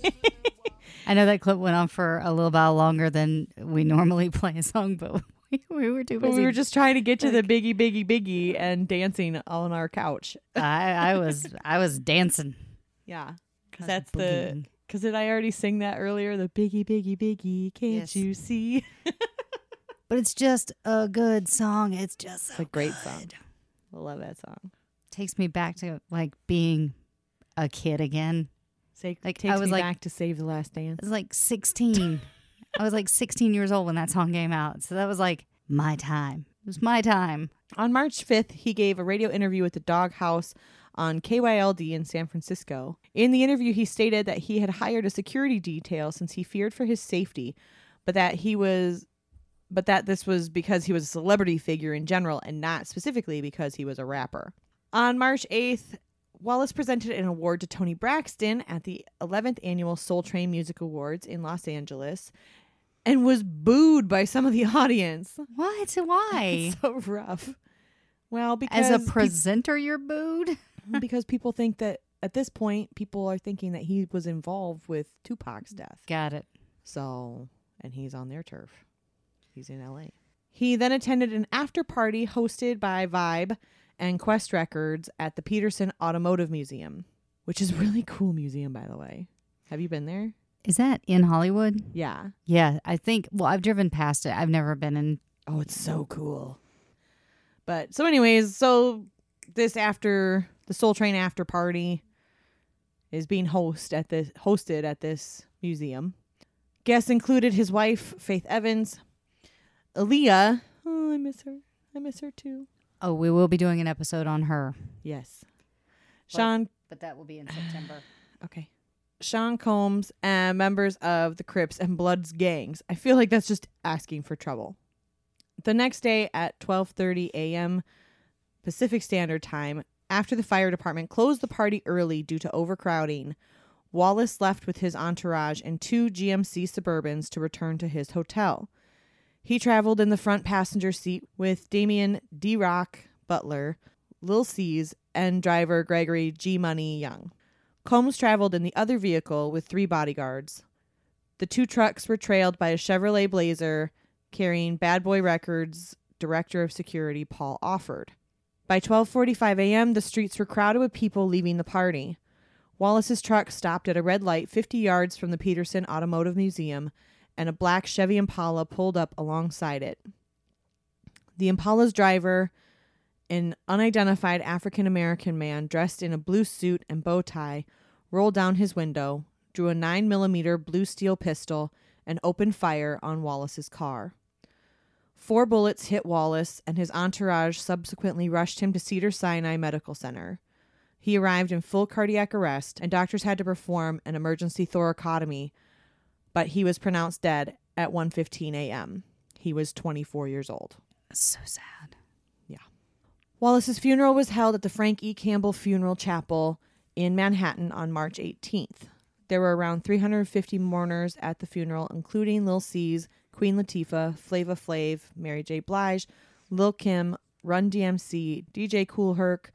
I know that clip went on for a little while longer than we normally play a song, but we, we were too busy. we were just trying to get to the biggie, biggie, biggie and dancing on our couch. I, I was I was dancing. Yeah. Because that's the. Because did I already sing that earlier? The biggie, biggie, biggie. Can't Yes. you see? But it's just a good song. It's just so It's a great good. song. I love that song. Takes me back to like being a kid again. Like, takes I was me like- back to save the last Dance. I was like 16. I was like 16 years old when that song came out. So that was like my time. It was my time. On March 5th, he gave a radio interview at the Dog House on KYLD in San Francisco. In the interview, he stated that he had hired a security detail since he feared for his safety, but that he was but that this was because he was a celebrity figure in general and not specifically because he was a rapper. On March 8th, Wallace presented an award to Tony Braxton at the 11th annual Soul Train Music Awards in Los Angeles and was booed by some of the audience. What? Why? so rough. Well, because As a presenter, you're booed? because people think that at this point, people are thinking that he was involved with Tupac's death. Got it. So, and he's on their turf. He's in LA. He then attended an after party hosted by Vibe and Quest Records at the Peterson Automotive Museum, which is a really cool museum, by the way. Have you been there? Is that in Hollywood? Yeah. Yeah, I think. Well, I've driven past it. I've never been in. Oh, it's so cool. But so, anyways, so this after the Soul Train after party is being host at this hosted at this museum. Guests included his wife Faith Evans, Aaliyah. Oh, I miss her. I miss her too. Oh, we will be doing an episode on her, Yes, Sean. but that will be in September. Okay. Sean Combs and members of the Crips and Bloods gangs. I feel like that's just asking for trouble. The next day at 12:30 a.m. Pacific Standard Time, after the fire department closed the party early due to overcrowding, Wallace left with his entourage and two GMC Suburbans to return to his hotel. He traveled in the front passenger seat with Damien D. Rock Butler, Lil C's, and driver Gregory G. Money Young. Combs traveled in the other vehicle with three bodyguards. The two trucks were trailed by a Chevrolet Blazer carrying Bad Boy Records director of security Paul Offord. By 12:45 a.m., the streets were crowded with people leaving the party. Wallace's truck stopped at a red light 50 yards from the Peterson Automotive Museum, and a black Chevy Impala pulled up alongside it. The Impala's driver, an unidentified African American man dressed in a blue suit and bow tie, rolled down his window, drew a 9mm blue steel pistol, and opened fire on Wallace's car. Four bullets hit Wallace, and his entourage subsequently rushed him to Cedar Sinai Medical Center. He arrived in full cardiac arrest, and doctors had to perform an emergency thoracotomy, but he was pronounced dead at 1:15 a.m. He was 24 years old. That's so sad. Yeah. Wallace's funeral was held at the Frank E. Campbell Funeral Chapel in Manhattan on March 18th. There were around 350 mourners at the funeral, including Lil C's, Queen Latifah, Flava Flav, Mary J. Blige, Lil Kim, Run DMC, DJ Cool Herc,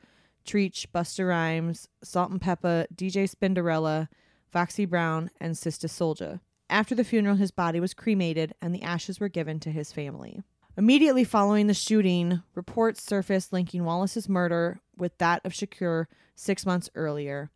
Treach, Busta Rhymes, Salt and Peppa, DJ Spinderella, Foxy Brown, and Sista Soldier. After the funeral, his body was cremated and the ashes were given to his family. Immediately following the shooting, reports surfaced linking Wallace's murder with that of Shakur six months earlier,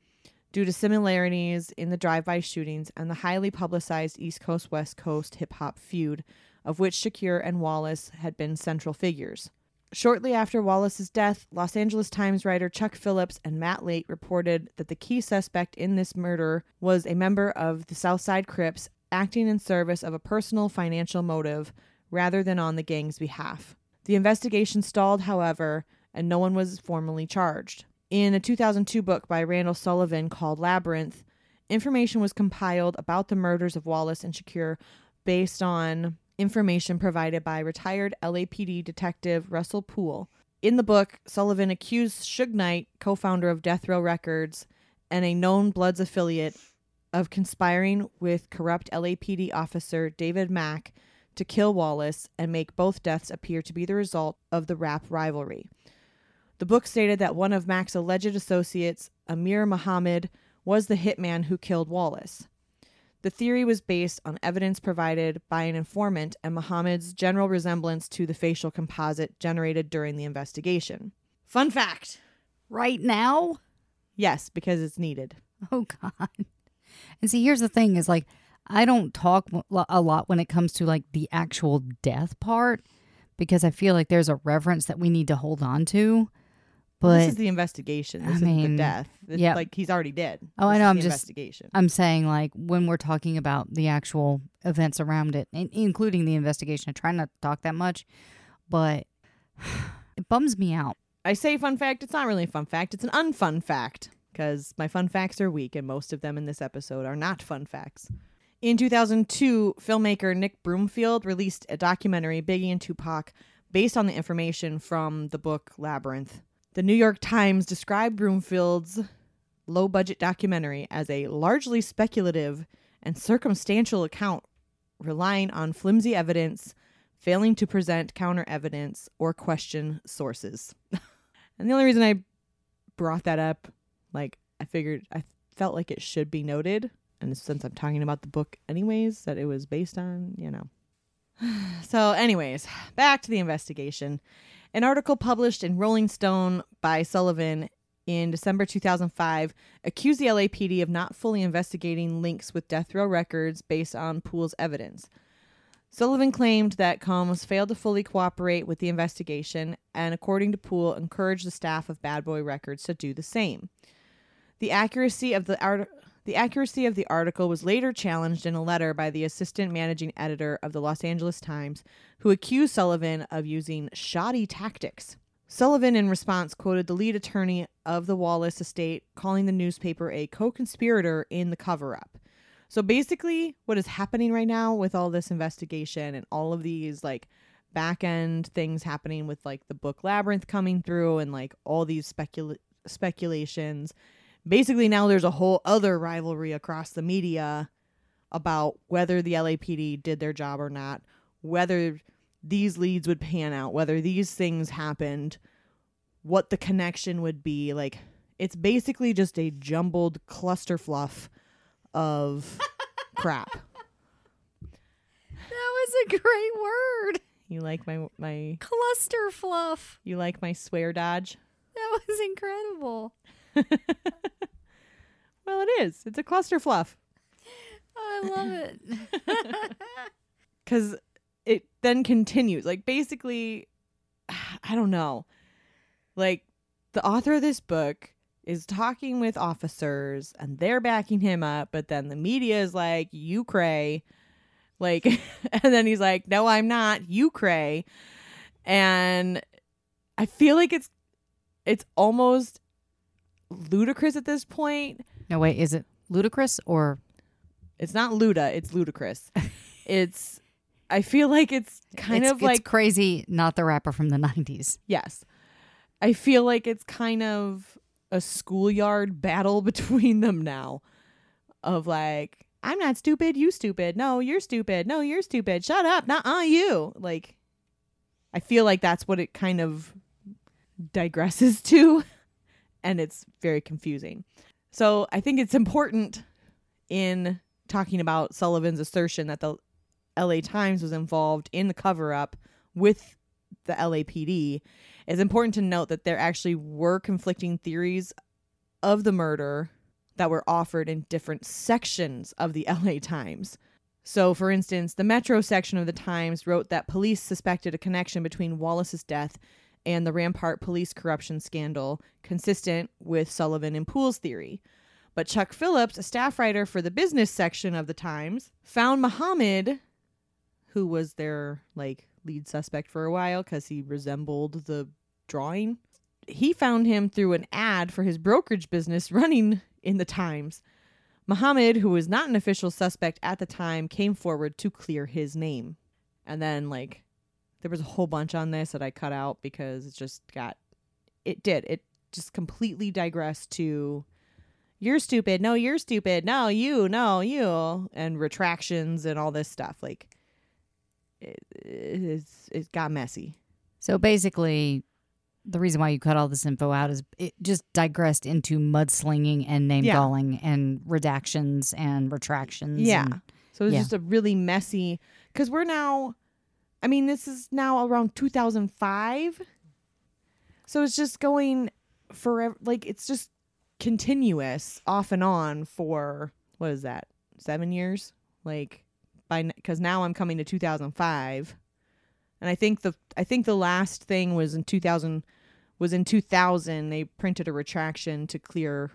due to similarities in the drive-by shootings and the highly publicized East Coast West Coast hip hop feud, of which Shakur and Wallace had been central figures. Shortly after Wallace's death, Los Angeles Times writer Chuck Phillips and Matt Late reported that the key suspect in this murder was a member of the Southside Crips acting in service of a personal financial motive rather than on the gang's behalf. The investigation stalled, however, and no one was formally charged. In a 2002 book by Randall Sullivan called Labyrinth, information was compiled about the murders of Wallace and Shakur based on information provided by retired LAPD detective Russell Poole. In the book, Sullivan accused Suge Knight, co founder of Death Row Records and a known Bloods affiliate, of conspiring with corrupt LAPD officer David Mack to kill Wallace and make both deaths appear to be the result of the rap rivalry. The book stated that one of Mack's alleged associates, Amir Muhammad, was the hitman who killed Wallace. The theory was based on evidence provided by an informant and Muhammad's general resemblance to the facial composite generated during the investigation. Fun fact Right now? yes, because it's needed. Oh God. And see, here's the thing: is like I don't talk a lot when it comes to like the actual death part because I feel like there's a reverence that we need to hold on to. But this is the investigation. I This the mean, death. It's yeah. like he's already dead. Oh, I know, I'm the just- investigation. I'm saying like when we're talking about the actual events around it, in- including the investigation. I try not to talk that much, but it bums me out. I say fun fact. It's not really a fun fact. It's an unfun fact because my fun facts are weak, and most of them in this episode are not fun facts. In 2002, filmmaker Nick Broomfield released a documentary, Biggie and Tupac, based on the information from the book Labyrinth. The New York Times described Broomfield's low budget documentary as a largely speculative and circumstantial account relying on flimsy evidence, failing to present counter evidence, or question sources. and the only reason I brought that up, like, I figured I felt like it should be noted. And since I'm talking about the book, anyways, that it was based on, you know. So, anyways, back to the investigation. An article published in Rolling Stone by Sullivan in December 2005 accused the LAPD of not fully investigating links with Death Row Records based on Poole's evidence. Sullivan claimed that Combs failed to fully cooperate with the investigation and, according to Poole, encouraged the staff of Bad Boy Records to do the same. The accuracy of the art- the accuracy of the article was later challenged in a letter by the assistant managing editor of the Los Angeles Times, who accused Sullivan of using shoddy tactics. Sullivan, in response, quoted the lead attorney of the Wallace estate, calling the newspaper a co conspirator in the cover up. So basically, what is happening right now with all this investigation and all of these like back end things happening with like the book Labyrinth coming through and like all these specula- speculations. Basically, now there's a whole other rivalry across the media about whether the LAPD did their job or not, whether these leads would pan out, whether these things happened, what the connection would be. Like, it's basically just a jumbled cluster fluff of crap. That was a great word. You like my my Cluster fluff. you like my swear dodge? That was incredible. Well, it is. It's a cluster fluff. Oh, I love it. because it then continues. Like basically, I don't know. Like the author of this book is talking with officers and they're backing him up, but then the media is like, "You cray," like, and then he's like, "No, I'm not. You cray," and I feel like it's it's almost ludicrous at this point. no, wait, is it ludicrous or It's not Luda, it's ludicrous. it's I feel like it's kind it's, of like crazy? Not the rapper from the '90s. Yes. I feel like it's kind of a schoolyard battle between them now of like, I'm not stupid, you stupid. No, you're stupid. No, you're stupid. Shut up. Not uh you. Like I feel like that's what it kind of digresses to and it's very confusing. So, I think it's important in talking about Sullivan's assertion that the LA Times was involved in the cover up with the LAPD, it's important to note that there actually were conflicting theories of the murder that were offered in different sections of the LA Times. So, for instance, the Metro section of the Times wrote that police suspected a connection between Wallace's death and the Rampart police corruption scandal, consistent with Sullivan and Poole's theory. But Chuck Phillips, a staff writer for the business section of the Times, found Muhammad, who was their like lead suspect for a while because he resembled the drawing. He found him through an ad for his brokerage business running in the Times. Muhammad, who was not an official suspect at the time, came forward to clear his name. And then, like, there was a whole bunch on this that I cut out because it just got, it did. It just completely digressed to, you're stupid. No, you're stupid. No, you. No, you. And retractions and all this stuff. Like, it, it's, it got messy. So basically, the reason why you cut all this info out is it just digressed into mudslinging and name Yeah. calling and redactions and retractions. Yeah. and- So it's Yeah. just a really messy because we're now, I mean, this is now around 2005. So it's just going forever. Like it's just continuous off and on for what is that? Seven years? Like by because now I'm coming to 2005, and I think the I think the last thing was in 2000 was in 2000. They printed a retraction to clear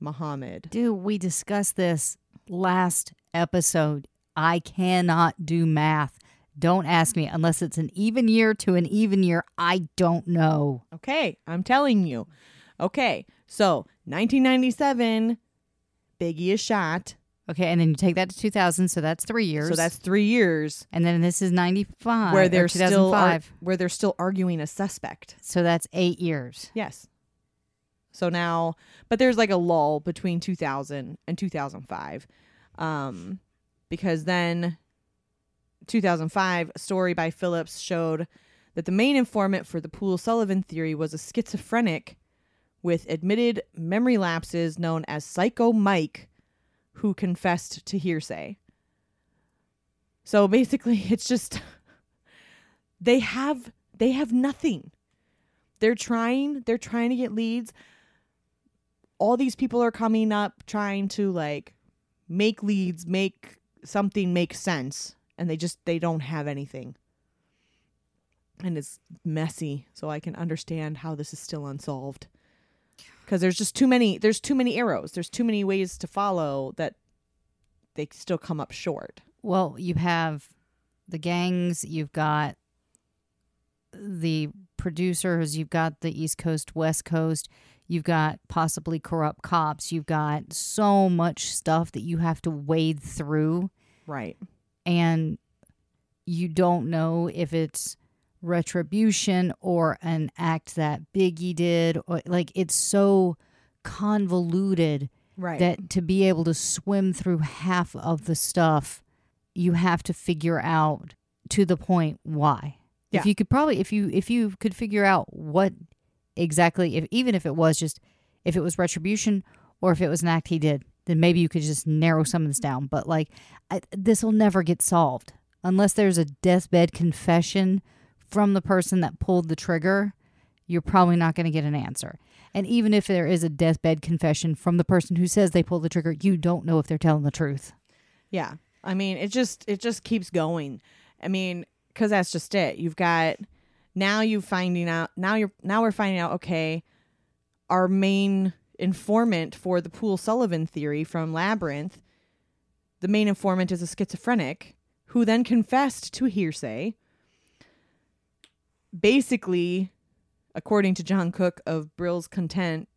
Muhammad. Dude, we discussed this last episode. I cannot do math. Don't ask me unless it's an even year to an even year. I don't know. Okay, I'm telling you. Okay, so 1997, Biggie is shot. Okay, and then you take that to 2000, so that's three years. So that's three years and then this is 95 where they're still ar- where they're still arguing a suspect. so that's eight years. Yes. So now, but there's like a lull between 2000 and 2005, um, because then 2005, story by Phillips showed that the main informant for the Poole Sullivan theory was a schizophrenic with admitted memory lapses known as Psycho Mike, who confessed to hearsay. So basically, it's just they have they have nothing. They're trying, they're trying to get leads. All these people are coming up trying to like make leads, make something make sense, and they just they don't have anything. And it's messy, so I can understand how this is still unsolved. Cuz there's just too many there's too many arrows. There's too many ways to follow that they still come up short. Well, you have the gangs, you've got the producers, you've got the East Coast, West Coast, you've got possibly corrupt cops, you've got so much stuff that you have to wade through, Right. And you don't know if it's retribution or an act that Biggie did. Or, like, it's so convoluted Right. that to be able to swim through half of the stuff you have to figure out to the point why Yeah. if you could probably if you if you could figure out what exactly if even if it was just if it was retribution or if it was an act he did then maybe you could just narrow some of this down but like this will never get solved unless there's a deathbed confession from the person that pulled the trigger you're probably not going to get an answer. And even if there is a deathbed confession from the person who says they pulled the trigger, you don't know if they're telling the truth. Yeah. I mean, it just it just keeps going. I mean, cuz that's just it. You've got now you finding out now you're now we're finding out okay, our main informant for the Pool Sullivan theory from Labyrinth, the main informant is a schizophrenic who then confessed to hearsay. Basically, according to John Cook of Brill's Content,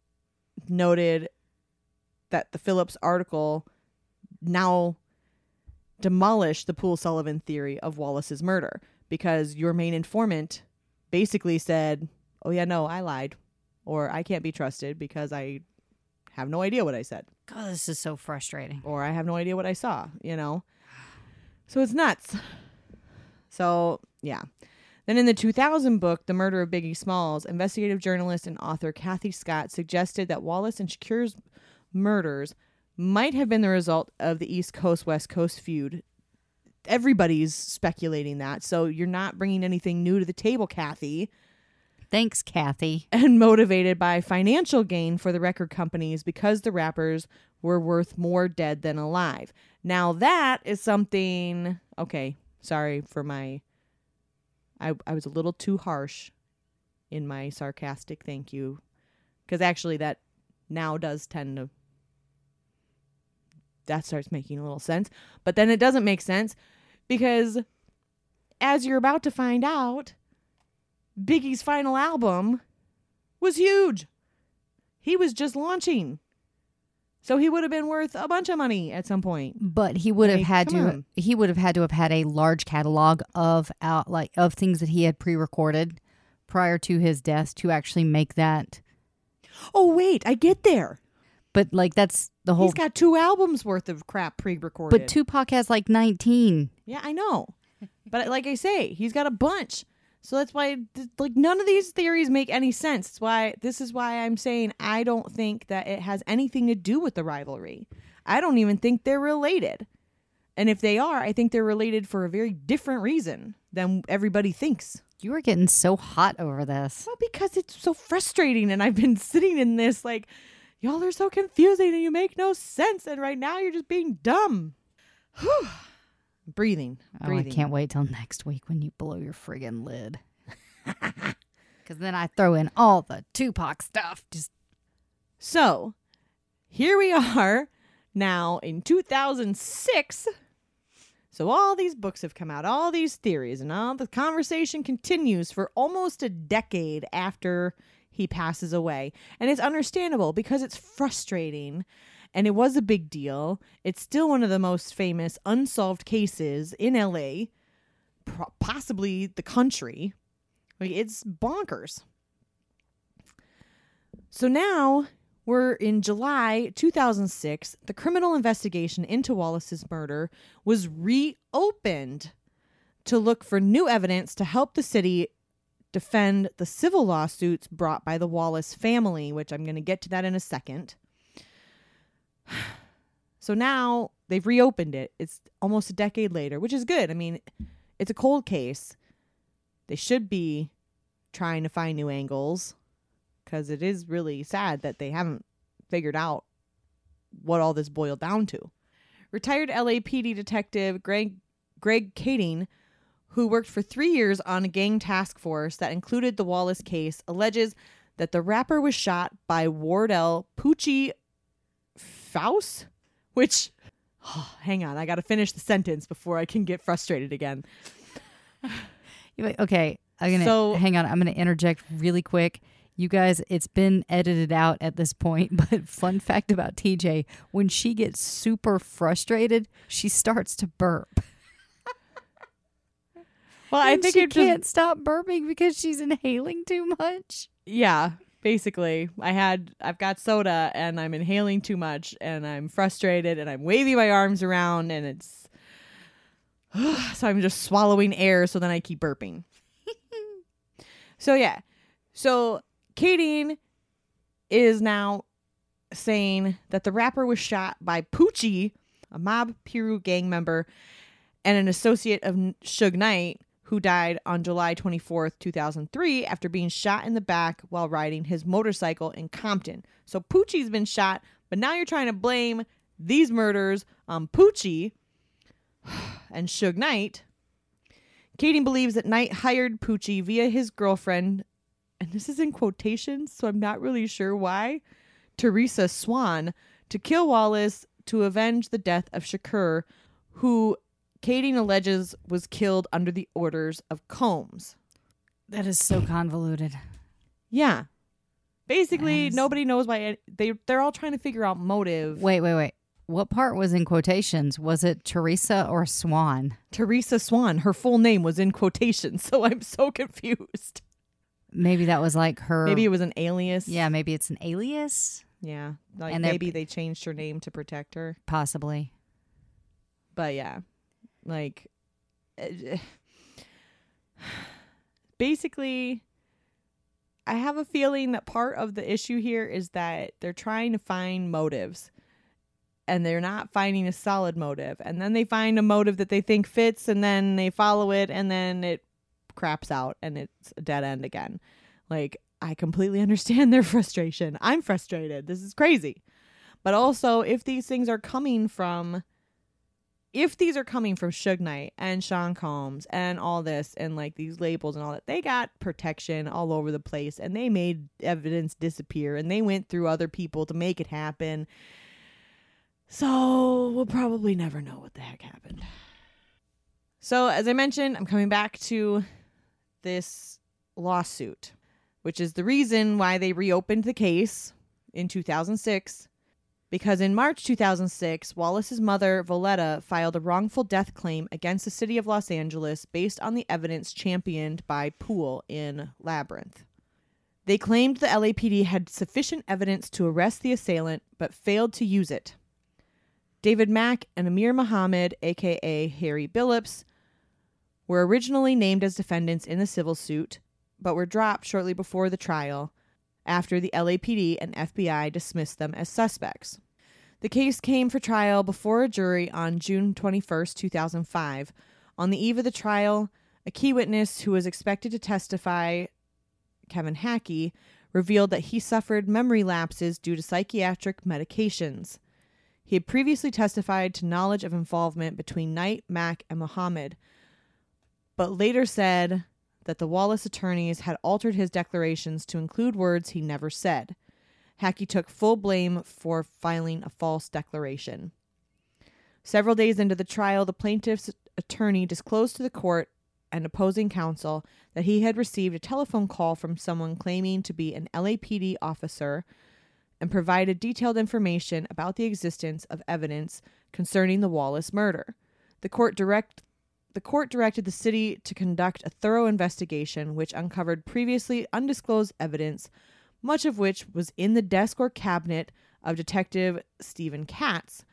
noted that the Phillips article now demolished the Pool Sullivan theory of Wallace's murder because your main informant basically said, "Oh yeah, no, I lied." Or I can't be trusted because I have no idea what I said God, this is so frustrating. or I have no idea what I saw, you know. So it's nuts. So, yeah. Then in the 2000 book, The Murder of Biggie Smalls, investigative journalist and author Kathy Scott suggested that Wallace and Shakur's murders might have been the result of the East Coast West Coast feud. Everybody's speculating that. So you're not bringing anything new to the table, Kathy. Thanks, Kathy. And motivated by financial gain for the record companies because the rappers were worth more dead than alive. Now that is something okay, sorry for my I I was a little too harsh in my sarcastic thank you cuz actually that now does tend to that starts making a little sense, but then it doesn't make sense because as you're about to find out, Biggie's final album was huge. He was just launching. So he would have been worth a bunch of money at some point. But he would have Like, had to on. he would have had to have had a large catalog of out like of things that he had pre-recorded prior to his death to actually make that. Oh wait, I get there. But like that's the whole He's got two albums worth of crap pre-recorded. But Tupac has like 19. Yeah, I know. but like I say, he's got a bunch. So that's why like none of these theories make any sense. That's why this is why I'm saying I don't think that it has anything to do with the rivalry. I don't even think they're related. And if they are, I think they're related for a very different reason than everybody thinks. You are getting so hot over this. Well, because it's so frustrating and I've been sitting in this like y'all are so confusing and you make no sense and right now you're just being dumb. Whew. Breathing. Oh. I can't wait till next week when you blow your friggin' lid. Because then I throw in all the Tupac stuff. Just So, here we are now in 2006. So, all these books have come out, all these theories, and all the conversation continues for almost a decade after he passes away. And it's understandable because it's frustrating and it was a big deal. It's still one of the most famous unsolved cases in LA, possibly the country. Like, it's bonkers. So now we're in July 2006. The criminal investigation into Wallace's murder was reopened to look for new evidence to help the city defend the civil lawsuits brought by the Wallace family, which I'm going to get to that in a second. So now they've reopened it. It's almost a decade later, which is good. I mean, it's a cold case. They should be trying to find new angles because it is really sad that they haven't figured out what all this boiled down to. Retired LAPD detective Greg Greg Kading, who worked for three years on a gang task force that included the Wallace case, alleges that the rapper was shot by Wardell Poochie Faust, which hang on, I got to finish the sentence before I can get frustrated again. Okay. I'm gonna So- hang on. I'm gonna interject really quick. You guys, it's been edited out at this point, but fun fact about TJ: when she gets super frustrated, she starts to burp. Well, I think she can't stop burping because she's inhaling too much. Yeah, basically. I had I've got soda and I'm inhaling too much and I'm frustrated and I'm waving my arms around and it's so I'm just swallowing air so then I keep burping. so yeah. So Kading is now saying that the rapper was shot by Poochie, a mob Piru gang member and an associate of Suge Knight who died on July 24th, 2003, after being shot in the back while riding his motorcycle in Compton. So Poochie's been shot, but now you're trying to blame these murders on Poochie and Suge Knight. Katie believes that Knight hired Poochie via his girlfriend, and this is in quotations, so I'm not really sure why, Teresa Swan, to kill Wallace to avenge the death of Shakur, who Kading alleges was killed under the orders of Combs. That is so convoluted. Yeah. Basically, Yes. nobody knows why they they're all trying to figure out motive. Wait, wait, wait. What part was in quotations? Was it Teresa or Swan? Teresa Swan, her full name was in quotations, so I'm so confused. Maybe that was like her. Maybe it was an alias. Yeah, maybe it's an alias. Yeah. Like And maybe they changed her name to protect her. Possibly. But yeah. Like basically I have a feeling that part of the issue here is that they're trying to find motives and they're not finding a solid motive. And then they find a motive that they think fits and then they follow it and then it craps out and it's a dead end again. Like I completely understand their frustration. I'm frustrated. This is crazy. But also if these things are coming from if these are coming from Suge Knight and Sean Combs and all this and like these labels and all that, they got protection all over the place and they made evidence disappear and they went through other people to make it happen. So we'll probably never know what the heck happened. So, as I mentioned, I'm coming back to this lawsuit, which is the reason why they reopened the case in 2006 because in March 2006, Wallace's mother, Voletta, filed a wrongful death claim against the city of Los Angeles based on the evidence championed by Poole in Labyrinth. They claimed the LAPD had sufficient evidence to arrest the assailant, but failed to use it. David Mack and Amir Muhammad, aka Harry Billups, were originally named as defendants in the civil suit, but were dropped shortly before the trial after the LAPD and FBI dismissed them as suspects. The case came for trial before a jury on June 21st, 2005. On the eve of the trial, a key witness who was expected to testify, Kevin Hackey, revealed that he suffered memory lapses due to psychiatric medications. He had previously testified to knowledge of involvement between Knight, Mack, and Muhammad, but later said that the Wallace attorneys had altered his declarations to include words he never said. Hackey took full blame for filing a false declaration. Several days into the trial, the plaintiff's attorney disclosed to the court and opposing counsel that he had received a telephone call from someone claiming to be an LAPD officer and provided detailed information about the existence of evidence concerning the Wallace murder. The court direct the court directed the city to conduct a thorough investigation which uncovered previously undisclosed evidence, much of which was in the desk or cabinet of Detective Stephen Katz,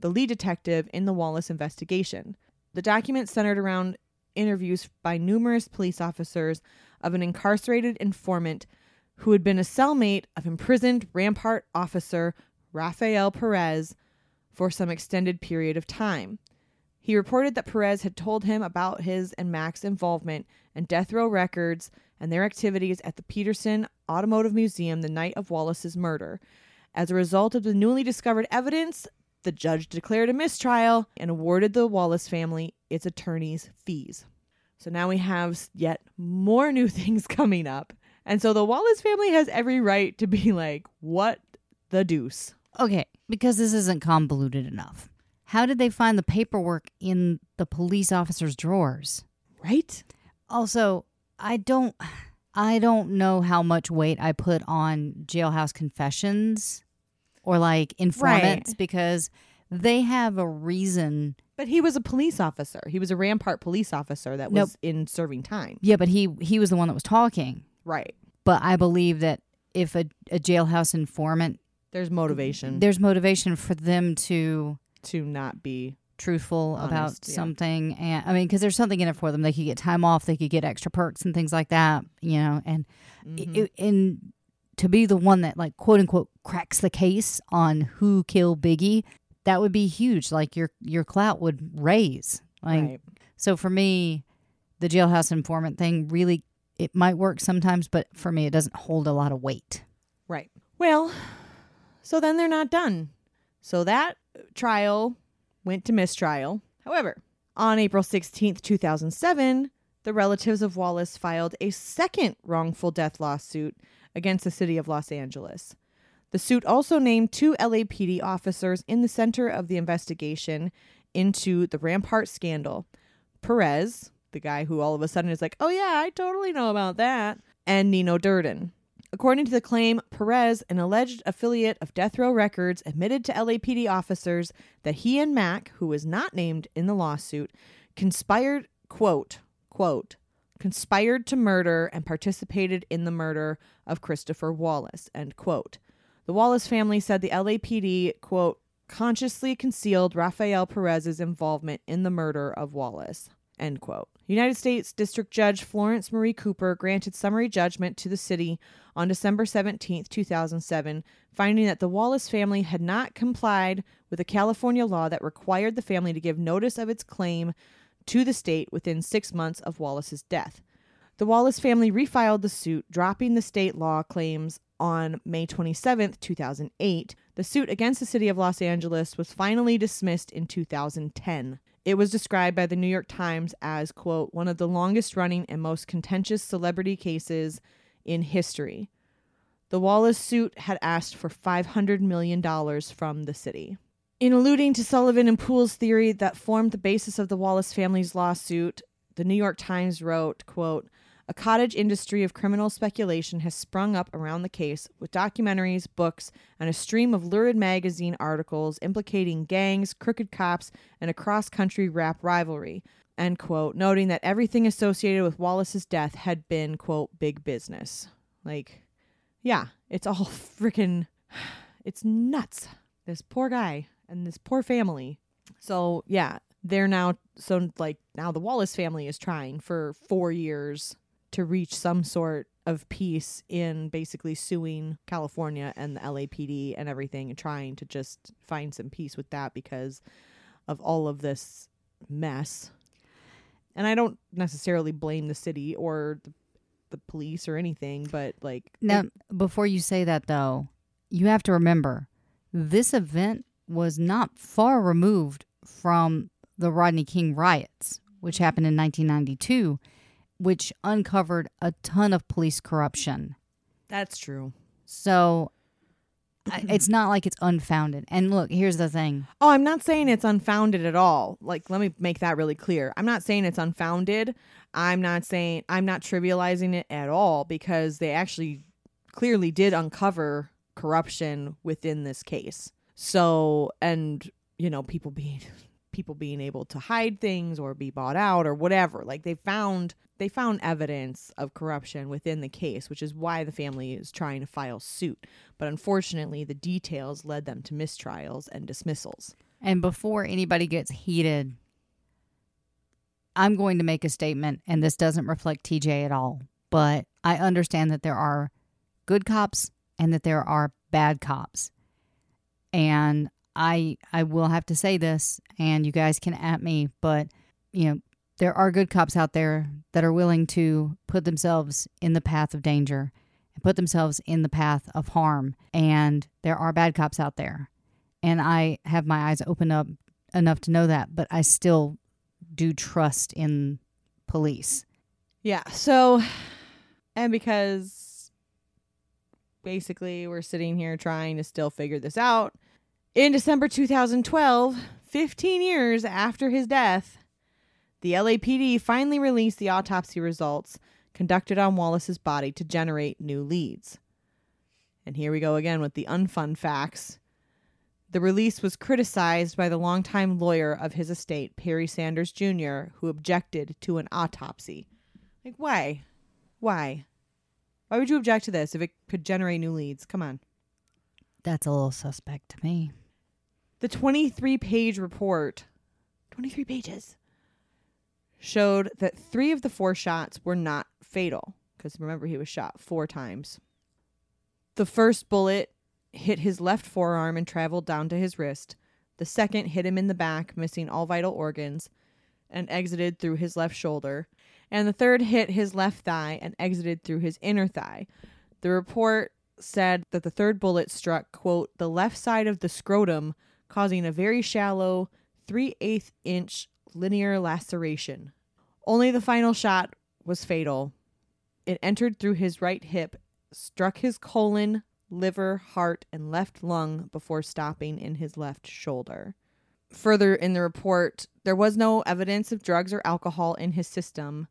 the lead detective in the Wallace investigation. The documents centered around interviews by numerous police officers of an incarcerated informant who had been a cellmate of imprisoned Rampart officer Rafael Perez for some extended period of time. He reported that Perez had told him about his and Mac's involvement in death row records and their activities at the Peterson Automotive Museum the night of Wallace's murder. As a result of the newly discovered evidence, the judge declared a mistrial and awarded the Wallace family its attorney's fees. So now we have yet more new things coming up. And so the Wallace family has every right to be like, what the deuce? Okay, because this isn't convoluted enough. How did they find the paperwork in the police officer's drawers? Right? Also, I don't I don't know how much weight I put on jailhouse confessions or like informants because they have a reason. But he was a police officer. He was a Rampart police officer that was Nope. in serving time. Yeah, but he he was the one that was talking. Right. But I believe that if a, a jailhouse informant There's motivation there's motivation for them to to not be. truthful about yeah. something and i mean because there's something in it for them they could get time off they could get extra perks and things like that you know and Mhm. it, and to be the one that like quote unquote cracks the case on who killed biggie that would be huge like your your clout would raise like right. so for me the jailhouse informant thing really it might work sometimes, but for me it doesn't hold a lot of weight. Right. Well, so then they're not done. So that trial went to mistrial. However, on April 16th, 2007, the relatives of Wallace filed a second wrongful death lawsuit against the city of Los Angeles. The suit also named two LAPD officers in the center of the investigation into the Rampart scandal Perez, the guy who all of a sudden is like, oh, yeah, I totally know about that, and Nino Durden. According to the claim, Perez, an alleged affiliate of Death Row Records, admitted to LAPD officers that he and Mack, who was not named in the lawsuit, conspired, quote, quote, conspired to murder and participated in the murder of Christopher Wallace, end quote. The Wallace family said the LAPD, quote, consciously concealed Rafael Perez's involvement in the murder of Wallace, end quote. United States District Judge Florence Marie Cooper granted summary judgment to the city on December 17, 2007, finding that the Wallace family had not complied with a California law that required the family to give notice of its claim to the state within six months of Wallace's death. The Wallace family refiled the suit, dropping the state law claims on May 27, 2008. The suit against the city of Los Angeles was finally dismissed in 2010. It was described by the New York Times as, quote, one of the longest running and most contentious celebrity cases in history. The Wallace suit had asked for $500 million from the city. In alluding to Sullivan and Poole's theory that formed the basis of the Wallace family's lawsuit, the New York Times wrote, quote, a cottage industry of criminal speculation has sprung up around the case with documentaries, books, and a stream of lurid magazine articles implicating gangs, crooked cops, and a cross country rap rivalry. End quote, noting that everything associated with Wallace's death had been, quote, big business. Like, yeah, it's all freaking, it's nuts. This poor guy and this poor family. So, yeah, they're now, so like, now the Wallace family is trying for four years to reach some sort of peace in basically suing California and the LAPD and everything and trying to just find some peace with that because of all of this mess. And I don't necessarily blame the city or the, the police or anything, but like Now, before you say that, though, you have to remember this event was not far removed from the Rodney King riots, which happened in 1992, which uncovered a ton of police corruption. that's true. So it's not like it's unfounded. And look, here's the thing. Oh, I'm not saying it's unfounded at all. Like, let me make that really clear. I'm not saying it's unfounded. I'm not saying I'm not trivializing it at all because they actually clearly did uncover corruption within this case. So, and you know, people being people being able to hide things or be bought out or whatever. Like they found they found evidence of corruption within the case, which is why the family is trying to file suit. But unfortunately, the details led them to mistrials and dismissals. And before anybody gets heated, I'm going to make a statement, and this doesn't reflect TJ at all. But I understand that there are good cops and that there are bad cops. And I I will have to say this, and you guys can at me, but you know, there are good cops out there that are willing to put themselves in the path of danger and put themselves in the path of harm. And there are bad cops out there. And I have my eyes open up enough to know that, but I still do trust in police. Yeah. So, and because basically we're sitting here trying to still figure this out, in December 2012, 15 years after his death, the LAPD finally released the autopsy results conducted on Wallace's body to generate new leads. And here we go again with the unfun facts. The release was criticized by the longtime lawyer of his estate, Perry Sanders Jr., who objected to an autopsy. Like, why? Why? Why would you object to this if it could generate new leads? Come on. That's a little suspect to me. The 23 page report, 23 pages, showed that three of the four shots were not fatal. Because remember, he was shot four times. The first bullet hit his left forearm and traveled down to his wrist. The second hit him in the back, missing all vital organs, and exited through his left shoulder. and the third hit his left thigh and exited through his inner thigh. The report said that the third bullet struck, quote, the left side of the scrotum, causing a very shallow 3 8 inch linear laceration. Only the final shot was fatal. It entered through his right hip, struck his colon, liver, heart, and left lung before stopping in his left shoulder. Further in the report, there was no evidence of drugs or alcohol in his system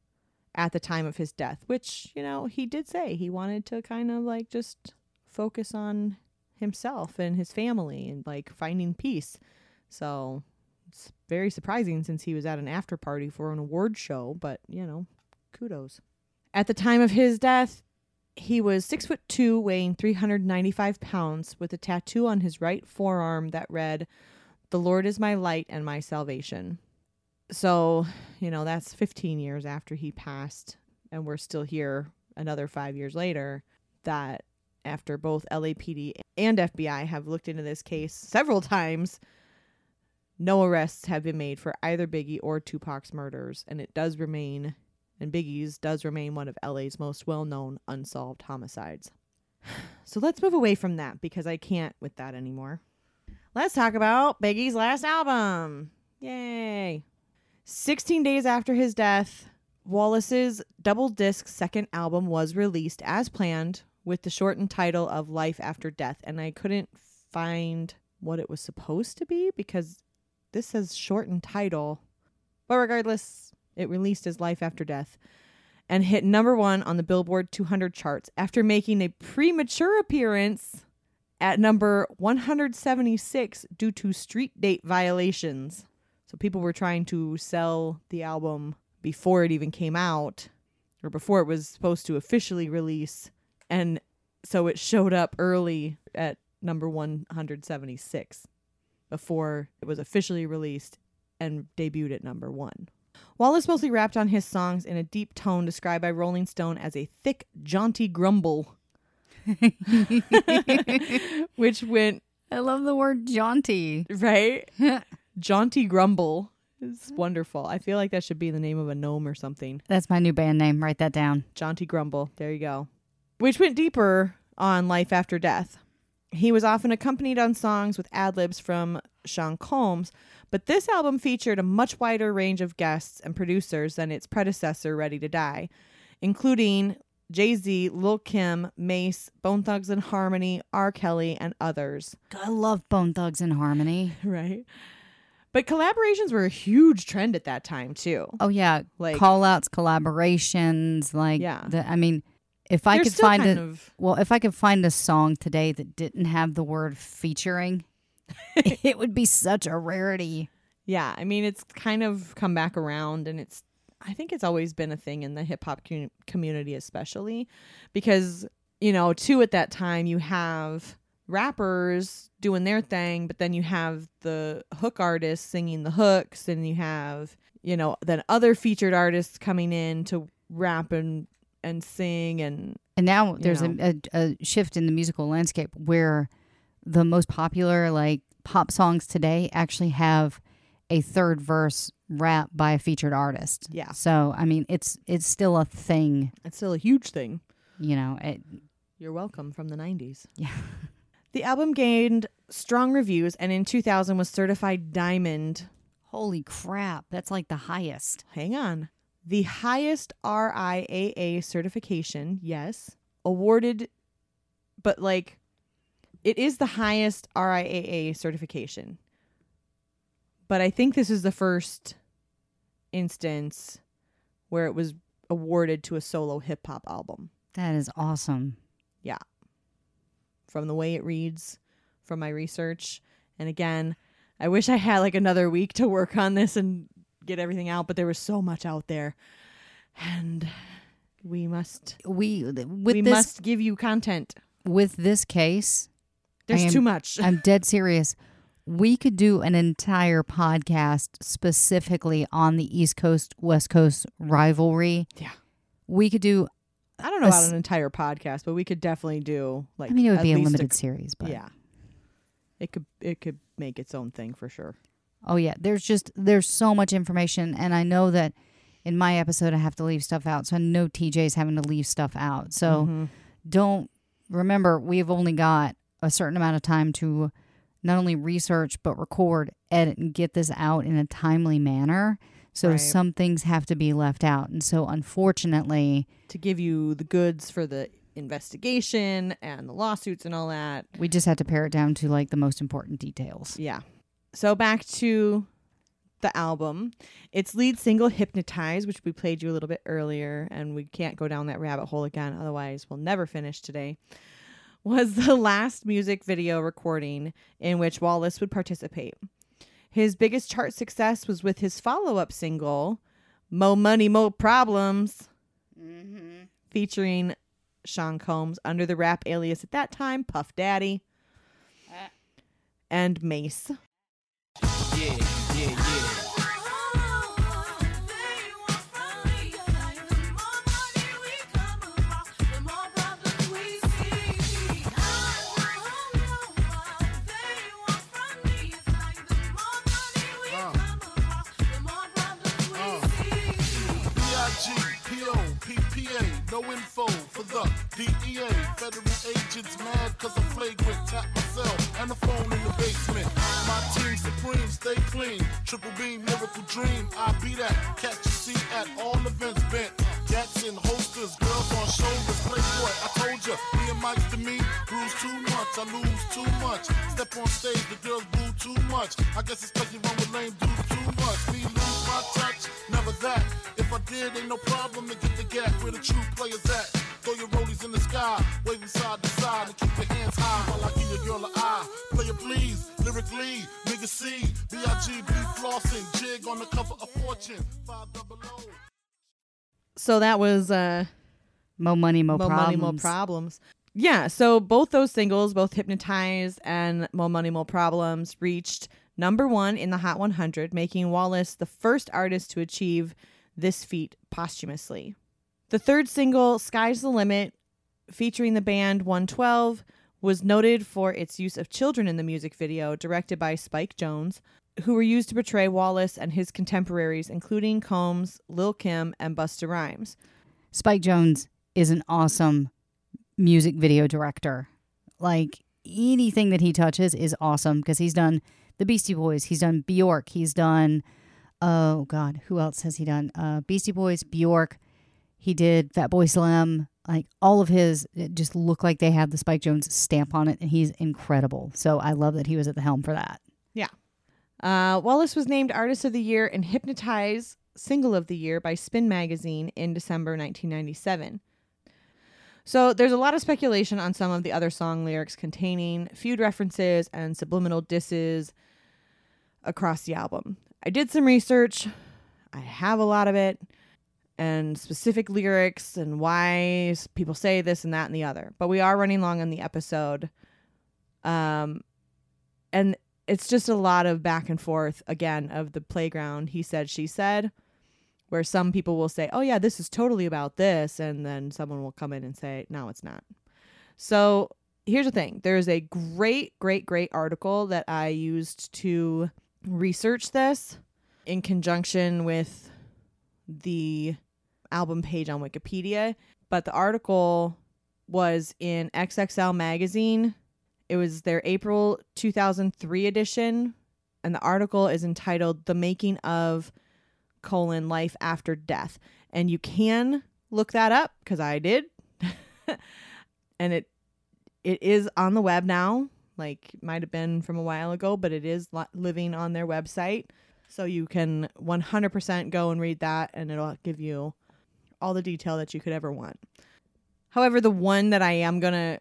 at the time of his death, which, you know, he did say he wanted to kind of like just focus on himself and his family and like finding peace. So it's very surprising since he was at an after party for an award show, but you know, kudos. At the time of his death, he was six foot two, weighing 395 pounds, with a tattoo on his right forearm that read, The Lord is my light and my salvation. So, you know, that's 15 years after he passed, and we're still here another five years later. That after both LAPD and FBI have looked into this case several times, no arrests have been made for either Biggie or Tupac's murders, and it does remain, and Biggie's does remain one of LA's most well known unsolved homicides. So let's move away from that because I can't with that anymore. Let's talk about Biggie's last album. Yay. 16 days after his death, Wallace's double disc second album was released as planned with the shortened title of Life After Death. And I couldn't find what it was supposed to be because this says shortened title. But regardless, it released as Life After Death and hit number one on the Billboard 200 charts after making a premature appearance at number 176 due to street date violations. So people were trying to sell the album before it even came out or before it was supposed to officially release. And so it showed up early at number 176 before it was officially released and debuted at number one. Wallace mostly rapped on his songs in a deep tone described by Rolling Stone as a thick, jaunty grumble, which went I love the word jaunty. right. jaunty grumble is wonderful. I feel like that should be the name of a gnome or something. That's my new band name. Write that down. Jaunty Grumble. There you go. Which went deeper on Life After Death. He was often accompanied on songs with ad libs from Sean Combs, but this album featured a much wider range of guests and producers than its predecessor, Ready to Die, including Jay Z, Lil Kim, Mase, Bone Thugs and Harmony, R. Kelly, and others. I love Bone Thugs and Harmony. Right. But collaborations were a huge trend at that time, too. Oh yeah, Like- call outs, collaborations, like Yeah. The, I mean, if I They're could find a of- well, if I could find a song today that didn't have the word featuring, it would be such a rarity. Yeah, I mean it's kind of come back around and it's I think it's always been a thing in the hip hop com- community especially because you know, too at that time you have rappers doing their thing, but then you have the hook artists singing the hooks and you have, you know, then other featured artists coming in to rap and and sing and And now there's a, a, a shift in the musical landscape where the most popular like pop songs today actually have a third verse rap by a featured artist. Yeah. So I mean, it's it's still a thing. it's still a huge thing. You know, it, You're welcome from the 90s. Yeah. The album gained strong reviews and in 2000 was certified diamond holy crap, that's like the highest. hang on. The highest RIAA certification, yes, awarded, but like it is the highest RIAA certification. But I think this is the first instance where it was awarded to a solo hip hop album. That is awesome. Yeah. From the way it reads, from my research. And again, I wish I had like another week to work on this and get everything out, but there was so much out there. And we must We with we this must give you content. with this case, There's am- too much. I'm dead serious. We could do an entire podcast specifically on the East Coast West Coast rivalry. Yeah. We could do I don't know about an entire podcast, but we could definitely do like I mean it would be a limited series, but yeah. It could it could make its own thing for sure. Oh yeah, there's just there's so much information and I know that in my episode, I have to leave stuff out. So I know TJ's having to leave stuff out. So Mhm. don't remember, we've only got a certain amount of time to not only research, but record, edit, and get this out in a timely manner. So Right. some things have to be left out. And so, unfortunately, to give you the goods for the investigation and the lawsuits and all that. we just had to pare it down to like the most important details. Yeah. So back to the album. Its lead single, Hypnotize, which we played you a little bit earlier, and we can't go down that rabbit hole again, otherwise, we'll never finish today, was the last music video recording in which Wallace would participate. His biggest chart success was with his follow up single, Mo Money, Mo Problems, mm-hmm. featuring Sean Combs under the rap alias at that time, Puff Daddy, uh. and Mase. No info for the DEA. Federal agents mad cause I'm flagrant. Tap myself and the phone in the basement. My team supreme, stay clean. Triple beam, miracle dream. I be that. Catch a seat at all events bent. Gats in holsters, girls on shoulders. Playboy, I told ya. Me and Mike's to me, bruise too much. I lose too much. Step on stage, the girls boo too much. I guess it's cause you run with lame dudes too much. Me lose my touch, never that. If I did, ain't no problem to get the gap where the true players at. Throw your rollies in the sky, waving side to side, and keep your hands high while I give your girl an eye. Player please, lyrically, nigga C, B-I-G-B flossing, jig on the cover of Fortune, five double O. So that was uh Mo money, mo, Mo problems. Money, Mo Problems. Yeah, so both those singles, both Hypnotize and Mo Money, Mo Problems, reached number one in the Hot 100, making Wallace the first artist to achieve this feat posthumously. The third single, Sky's the Limit, featuring the band 112, was noted for its use of children in the music video, directed by Spike Jonze, who were used to portray Wallace and his contemporaries, including Combs, Lil Kim, and Busta Rhymes. Spike Jonze is an awesome music video director. Like anything that he touches is awesome because he's done the Beastie Boys, he's done Bjork, he's done oh god, who else has he done? Uh Beastie Boys, Bjork, he did Fat Boy Slim, like all of his it just look like they have the Spike Jonze stamp on it and he's incredible. So I love that he was at the helm for that. Yeah. Uh, Wallace was named Artist of the Year and Hypnotize Single of the Year by Spin Magazine in December 1997. So there's a lot of speculation on some of the other song lyrics containing feud references and subliminal disses across the album. I did some research. I have a lot of it and specific lyrics and why people say this and that and the other. But we are running long on the episode. Um and it's just a lot of back and forth again of the playground he said she said where some people will say oh yeah this is totally about this and then someone will come in and say no it's not so here's the thing there's a great great great article that i used to research this in conjunction with the album page on wikipedia but the article was in xxl magazine it was their April 2003 edition, and the article is entitled "The Making of colon Life After Death." And you can look that up because I did, and it it is on the web now. Like might have been from a while ago, but it is li- living on their website, so you can 100% go and read that, and it'll give you all the detail that you could ever want. However, the one that I am gonna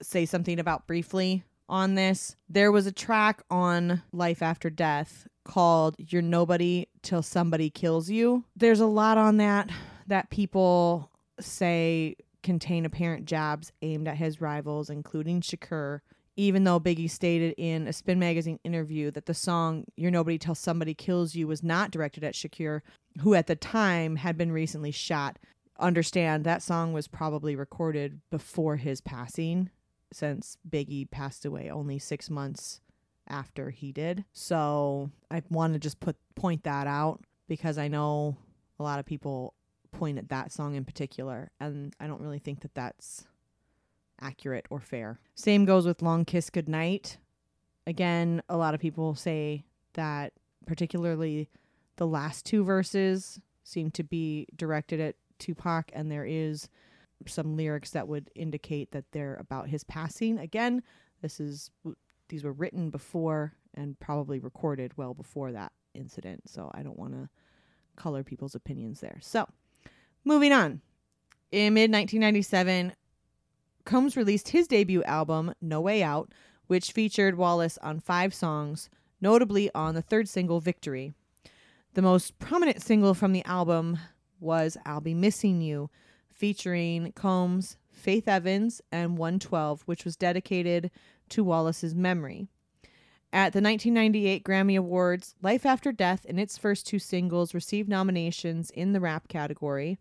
say something about briefly on this. There was a track on Life After Death called You're Nobody Till Somebody Kills You. There's a lot on that that people say contain apparent jabs aimed at his rivals, including Shakur. Even though Biggie stated in a Spin Magazine interview that the song You're Nobody Till Somebody Kills You was not directed at Shakur, who at the time had been recently shot. Understand that song was probably recorded before his passing since Biggie passed away only six months after he did. So I want to just put point that out because I know a lot of people point at that song in particular, and I don't really think that that's accurate or fair. Same goes with Long Kiss Goodnight. Again, a lot of people say that particularly the last two verses seem to be directed at Tupac, and there is some lyrics that would indicate that they're about his passing. Again, this is these were written before and probably recorded well before that incident, so I don't want to color people's opinions there. So, moving on. In mid 1997, Combs released his debut album, No Way Out, which featured Wallace on five songs, notably on the third single, Victory. The most prominent single from the album was I'll Be Missing You, featuring Combs, Faith Evans, and 112, which was dedicated to Wallace's memory. At the 1998 Grammy Awards, Life After Death and its first two singles received nominations in the rap category,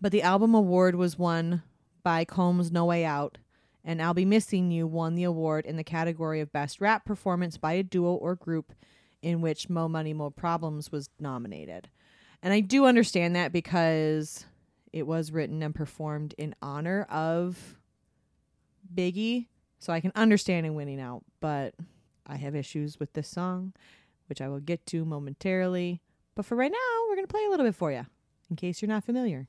but the album award was won by Combs' No Way Out, and I'll Be Missing You won the award in the category of Best Rap Performance by a Duo or Group, in which Mo Money Mo Problems was nominated. And I do understand that because it was written and performed in honor of Biggie, so I can understand him winning out, but I have issues with this song, which I will get to momentarily. But for right now, we're going to play a little bit for you, in case you're not familiar.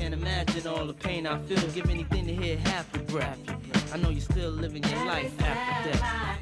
Can't imagine all the pain I feel. Give anything to hear half your breath. I know you're still living your life after death.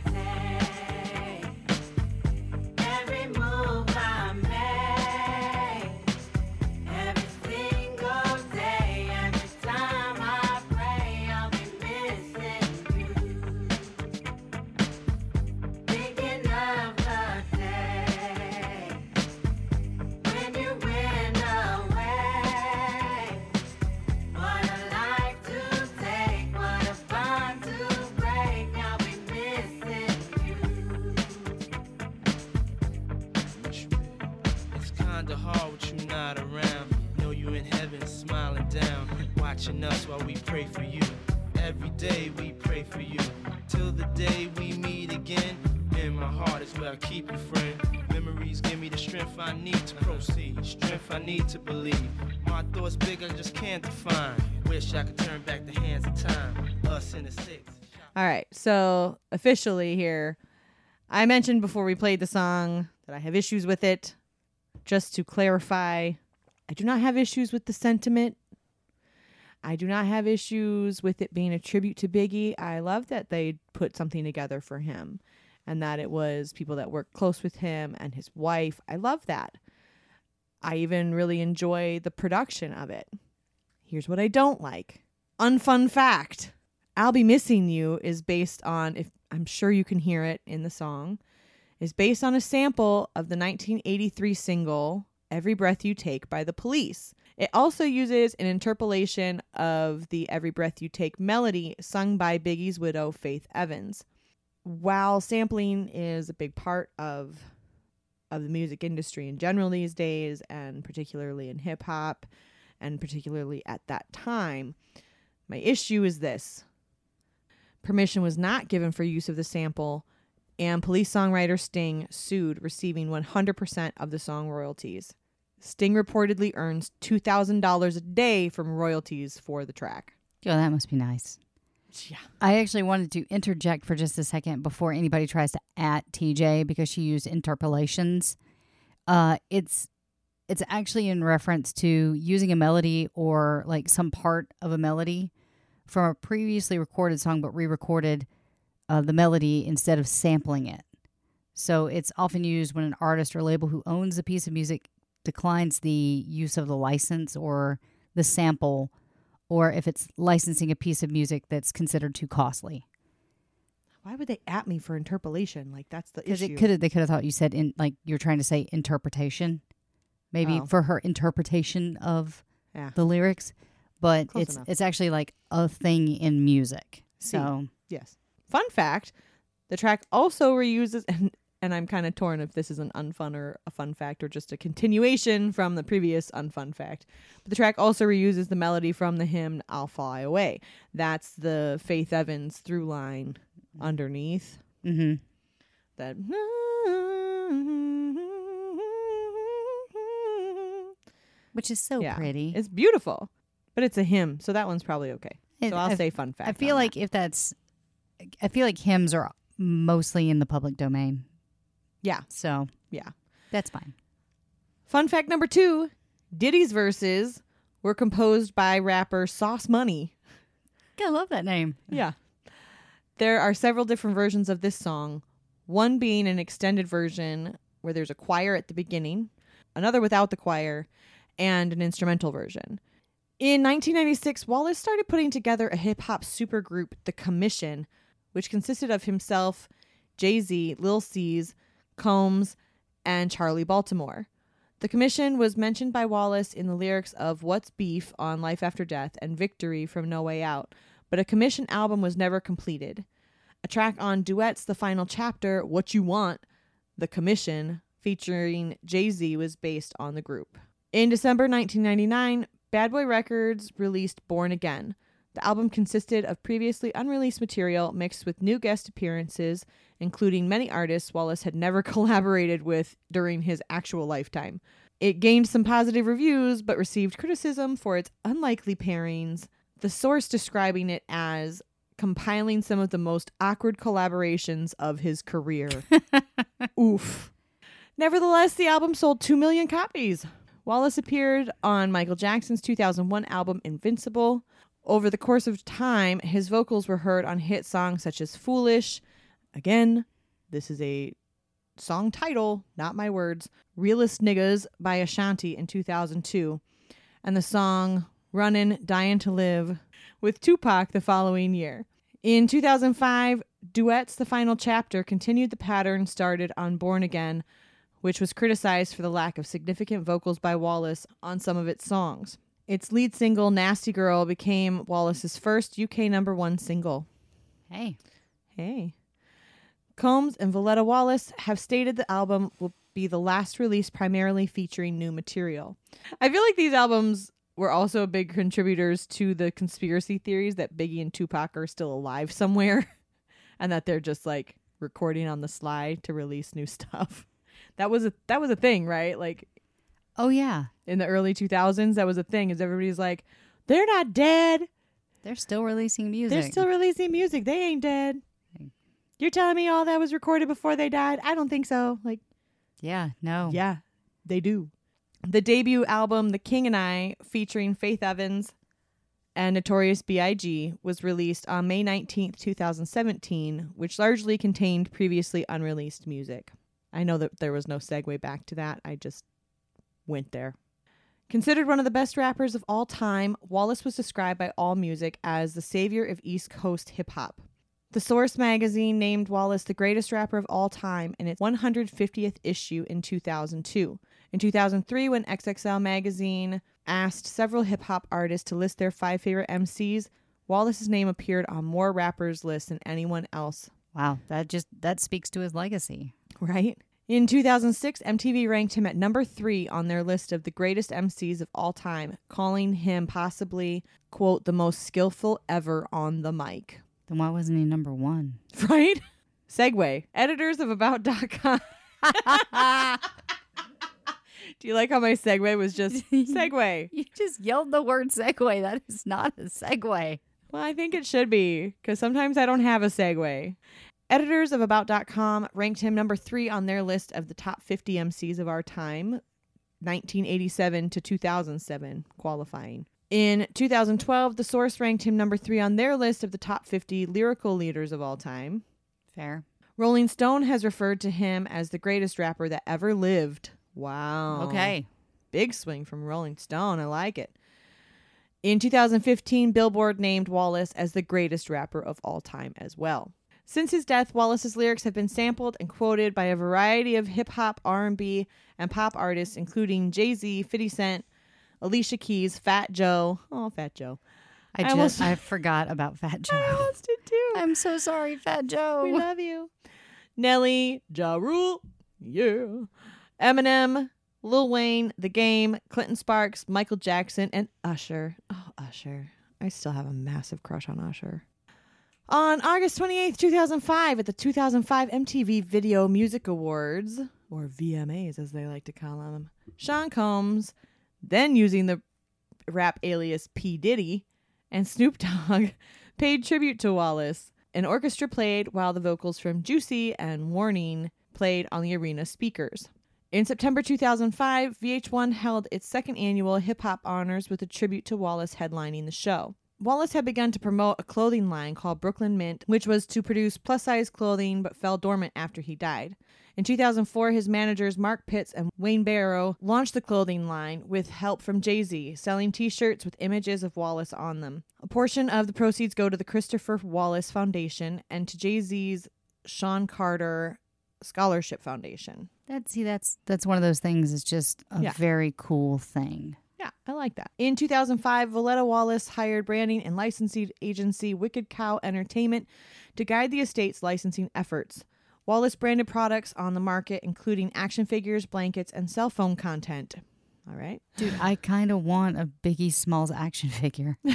Need to believe. My thoughts big, I just can't define. Wish I could turn back the hands of time. Us in the six. All right, so officially here, I mentioned before we played the song that I have issues with it. Just to clarify, I do not have issues with the sentiment. I do not have issues with it being a tribute to Biggie. I love that they put something together for him and that it was people that worked close with him and his wife. I love that. I even really enjoy the production of it. Here's what I don't like. Unfun fact. I'll Be Missing You is based on if I'm sure you can hear it in the song, is based on a sample of the 1983 single Every Breath You Take by the Police. It also uses an interpolation of the Every Breath You Take melody sung by Biggie's widow Faith Evans. While sampling is a big part of of the music industry in general these days and particularly in hip hop and particularly at that time, my issue is this. Permission was not given for use of the sample, and police songwriter Sting sued, receiving 100% of the song royalties. Sting reportedly earns $2,000 a day from royalties for the track. Oh, that must be nice. Yeah. I actually wanted to interject for just a second before anybody tries to at TJ because she used interpolations. Uh, it's it's actually in reference to using a melody or like some part of a melody from a previously recorded song, but re-recorded uh, the melody instead of sampling it. So it's often used when an artist or label who owns a piece of music declines the use of the license or the sample, or if it's licensing a piece of music that's considered too costly. Why would they at me for interpolation? Like that's the Because issue. it could they could have thought you said in like you're trying to say interpretation, maybe Oh. for her interpretation of yeah. the lyrics, but Close it's enough. it's actually like a thing in music. See. So Yes. Fun fact: the track also reuses, and and I'm kind of torn if this is an unfun or a fun fact or just a continuation from the previous unfun fact. But the track also reuses the melody from the hymn "I'll Fly Away." That's the Faith Evans through line underneath hmm that. which is so Yeah. pretty. It's beautiful, but it's a hymn, so that one's probably okay. It- so I'll I- say fun fact. I feel like that. if that's, I feel like hymns are mostly in the public domain. Yeah. So yeah. that's fine. Fun fact number two Diddy's verses were composed by rapper Sauce Money. I love that name. Yeah. There are several different versions of this song, one being an extended version where there's a choir at the beginning, another without the choir, and an instrumental version. In 1996, Wallace started putting together a hip hop supergroup, The Commission, which consisted of himself, Jay Z, Lil Cease, Combs, and Charlie Baltimore. The Commission was mentioned by Wallace in the lyrics of What's Beef on Life After Death and Victory from No Way Out, but a Commission album was never completed. A track on Duets The Final Chapter, What You Want, The Commission, featuring Jay Z, was based on the group. In December 1999, Bad Boy Records released Born Again. The album consisted of previously unreleased material mixed with new guest appearances, including many artists Wallace had never collaborated with during his actual lifetime. It gained some positive reviews, but received criticism for its unlikely pairings, the source describing it as compiling some of the most awkward collaborations of his career. Oof. Nevertheless, the album sold 2 million copies. Wallace appeared on Michael Jackson's 2001 album Invincible. Over the course of time, his vocals were heard on hit songs such as Foolish. Again, this is a song title, not my words. Realist Niggas by Ashanti in 2002. And the song Runnin', Dying to Live with Tupac the following year. In 2005, Duets The Final Chapter continued the pattern started on Born Again, which was criticized for the lack of significant vocals by Wallace on some of its songs. Its lead single, Nasty Girl, became Wallace's first UK number one single. Hey, Hey. Combs and Voletta Wallace have stated the album will be the last release primarily featuring new material. I feel like these albums were also big contributors to the conspiracy theories that Biggie and Tupac are still alive somewhere and that they're just like recording on the sly to release new stuff. That was a that was a thing, right? Like oh yeah, in the early 2000s that was a thing is everybody's like they're not dead. they're still releasing music. They're still releasing music. They ain't dead. You're telling me all that was recorded before they died? I don't think so. Like, yeah, no, yeah, they do. The debut album, The King and I, featuring Faith Evans and Notorious B.I.G., was released on May 19th, 2017, which largely contained previously unreleased music. I know that there was no segue back to that. I just went there. Considered one of the best rappers of all time, Wallace was described by AllMusic as the savior of East Coast hip hop. The Source magazine named Wallace the greatest rapper of all time in its 150th issue in 2002. In 2003, when XXL magazine asked several hip hop artists to list their five favorite MCs, Wallace's name appeared on more rappers' lists than anyone else. Wow, that just that speaks to his legacy. Right? In 2006, MTV ranked him at number three on their list of the greatest MCs of all time, calling him possibly, quote, the most skillful ever on the mic. Then why wasn't he number one? Right? Segue. Editors of About.com. Do you like how my segue was just segue? You just yelled the word segue. That is not a segue. Well, I think it should be because sometimes I don't have a segue. Editors of About.com ranked him number three on their list of the top 50 MCs of our time, 1987 to 2007 qualifying. In 2012, The Source ranked him number three on their list of the top 50 lyrical leaders of all time. Fair. Rolling Stone has referred to him as the greatest rapper that ever lived. Wow. Okay. Big swing from Rolling Stone. I like it. In 2015, Billboard named Wallace as the greatest rapper of all time as well. Since his death, Wallace's lyrics have been sampled and quoted by a variety of hip hop, R&B, and pop artists, including Jay Z, 50 Cent, Alicia Keys, Fat Joe. Oh, Fat Joe. I I just almost- I forgot about Fat Joe. I almost did too. I'm so sorry, Fat Joe. We love you. Nelly, Ja Rule, yeah. Eminem, Lil Wayne, The Game, Clinton Sparks, Michael Jackson, and Usher. Oh, Usher. I still have a massive crush on Usher. On August 28th, 2005, at the 2005 MTV Video Music Awards, or VMAs as they like to call them, Sean Combs, then using the rap alias P. Diddy, and Snoop Dogg paid tribute to Wallace. An orchestra played while the vocals from Juicy and Warning played on the arena speakers. In September 2005, VH1 held its second annual Hip Hop Honors with a tribute to Wallace headlining the show. Wallace had begun to promote a clothing line called Brooklyn Mint, which was to produce plus size clothing but fell dormant after he died. In 2004, his managers Mark Pitts and Wayne Barrow launched the clothing line with help from Jay Z, selling t shirts with images of Wallace on them. A portion of the proceeds go to the Christopher Wallace Foundation and to Jay Z's Sean Carter Scholarship Foundation. That see, that's that's one of those things. It's just a Yeah. very cool thing. Yeah, I like that. In 2005, Voletta Wallace hired branding and licensing agency Wicked Cow Entertainment to guide the estate's licensing efforts. Wallace branded products on the market, including action figures, blankets, and cell phone content. All right. Dude, I kind of want a Biggie Smalls action figure.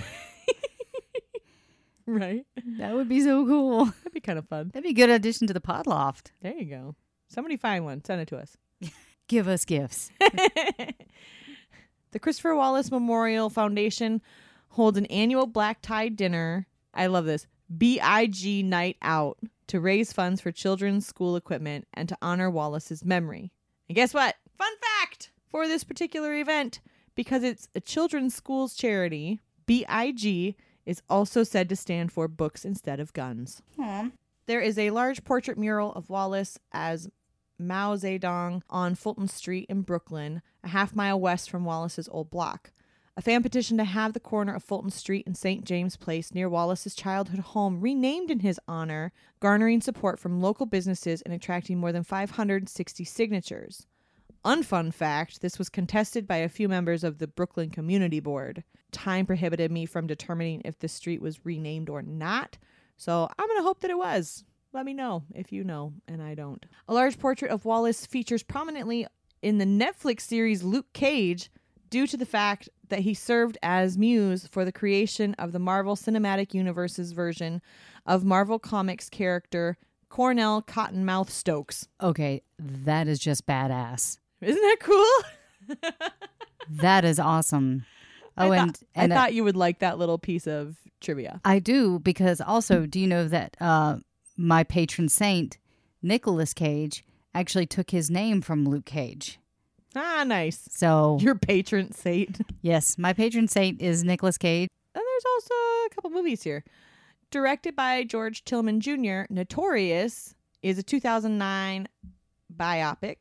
Right. That would be so cool. That'd be kind of fun. That'd be a good addition to the pod loft. There you go. Somebody find one. Send it to us. Give us gifts. The Christopher Wallace Memorial Foundation holds an annual black tie dinner. I love this. BIG night out to raise funds for children's school equipment and to honor Wallace's memory. And guess what? Fun fact for this particular event because it's a children's schools charity, BIG is also said to stand for books instead of guns. There is a large portrait mural of Wallace as Mao Zedong on Fulton Street in Brooklyn, a half mile west from Wallace's old block. A fan petition to have the corner of Fulton Street and St. James Place near Wallace's childhood home renamed in his honor, garnering support from local businesses and attracting more than 560 signatures. Unfun fact this was contested by a few members of the Brooklyn Community Board. Time prohibited me from determining if the street was renamed or not, so I'm going to hope that it was. Let me know if you know, and I don't. A large portrait of Wallace features prominently in the Netflix series Luke Cage due to the fact that he served as muse for the creation of the Marvel Cinematic Universe's version of Marvel Comics character Cornell Cottonmouth Stokes. Okay, that is just badass. Isn't that cool? That is awesome. Oh, I and thought, and I uh, thought you would like that little piece of trivia. I do because also, do you know that uh, my patron saint Nicolas Cage actually took his name from Luke Cage? Ah, nice. So Your patron saint. yes, my patron saint is Nicolas Cage. And there's also a couple movies here. Directed by George Tillman Jr., Notorious is a 2009 biopic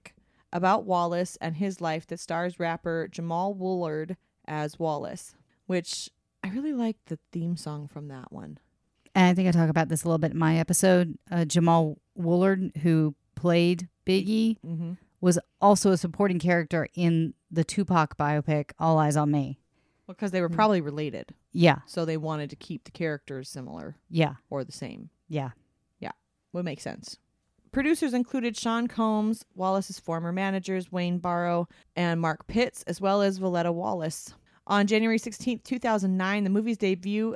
about Wallace and his life that stars rapper Jamal Woolard as Wallace, which I really like the theme song from that one. And I think I talk about this a little bit in my episode. Uh, Jamal Woolard, who played Biggie, Mm-hmm. was also a supporting character in the Tupac biopic All Eyes on Me. Well, because they were probably related, Yeah, so they wanted to keep the characters similar yeah, or the same. yeah. Yeah. Would make sense. Producers included Sean Combs, Wallace's former managers Wayne Barrow and Mark Pitts, as well as Voletta Wallace. On January 16, 2009, the movie's debut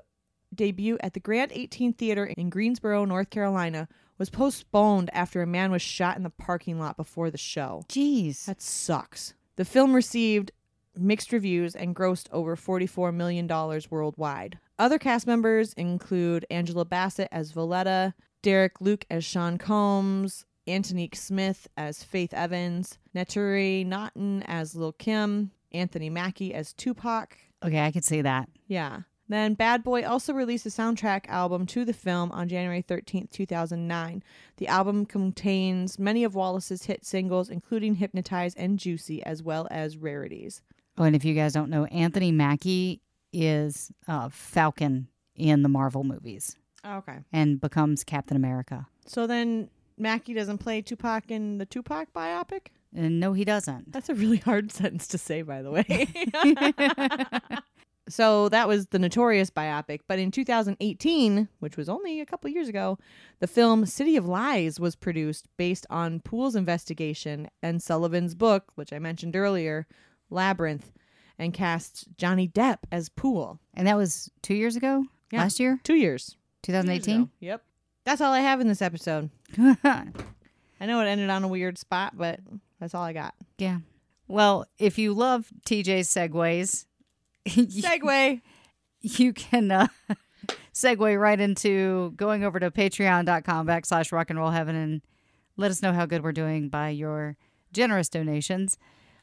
debut at the Grand 18 Theater in Greensboro, North Carolina, was postponed after a man was shot in the parking lot before the show. Jeez. That sucks. The film received mixed reviews and grossed over $44 million worldwide. Other cast members include Angela Bassett as Voletta, Derek Luke as Sean Combs, Antonique Smith as Faith Evans, Naturi Naughton as Lil Kim, Anthony Mackie as Tupac. Okay, I could see that. Yeah. Then Bad Boy also released a soundtrack album to the film on January 13th, 2009. The album contains many of Wallace's hit singles, including Hypnotize and Juicy, as well as rarities. Oh, and if you guys don't know, Anthony Mackie is uh, Falcon in the Marvel movies Okay. and becomes Captain America. So then Mackie doesn't play Tupac in the Tupac biopic? And no, he doesn't. That's a really hard sentence to say, by the way. so that was the notorious biopic. But in 2018, which was only a couple years ago, the film City of Lies was produced based on Poole's investigation and Sullivan's book, which I mentioned earlier, Labyrinth, and cast Johnny Depp as Poole. And that was two years ago? Yeah. Last year? Two years. 2018? Yep. That's all I have in this episode. I know it ended on a weird spot, but that's all I got. yeah. Well, if you love TJ's segues, Segue. you can uh, segue right into going over to patreon.com backslash rock and roll heaven and let us know how good we're doing by your generous donations.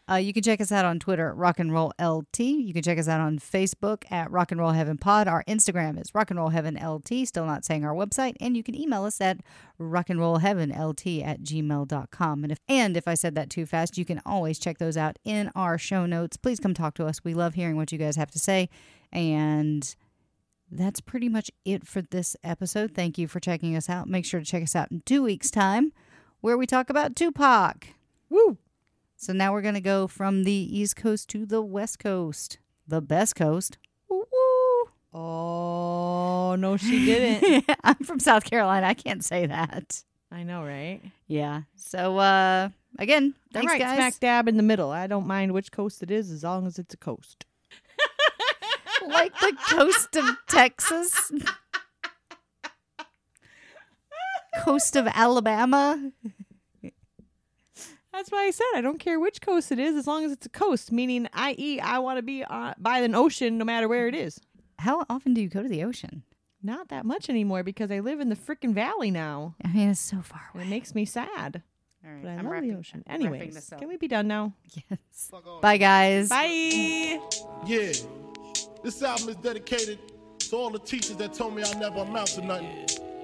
Uh, you can check us out on Twitter Rock and Roll LT. You can check us out on Facebook at Rock and Roll Heaven Pod. Our Instagram is Rock and Roll Heaven LT, still not saying our website. And you can email us at rock and roll heaven LT at gmail.com. And if, and if I said that too fast, you can always check those out in our show notes. Please come talk to us. We love hearing what you guys have to say. And that's pretty much it for this episode. Thank you for checking us out. Make sure to check us out in two weeks' time, where we talk about Tupac. Woo. So now we're going to go from the East Coast to the West Coast, the best coast. Woo. Oh, no, she didn't. I'm from South Carolina. I can't say that. I know, right? Yeah. So uh again, thanks right guys. smack dab in the middle. I don't mind which coast it is as long as it's a coast. like the coast of Texas. coast of Alabama. That's why I said I don't care which coast it is as long as it's a coast, meaning, i.e., I want to be uh, by an ocean no matter where it is. How often do you go to the ocean? Not that much anymore because I live in the frickin' valley now. I mean, it's so far And away. it makes me sad. All right, But I I'm love wrapping- the ocean. Anyways, can we be done now? Yes. Bye, guys. Bye. Yeah. This album is dedicated to all the teachers that told me I never amount to nothing.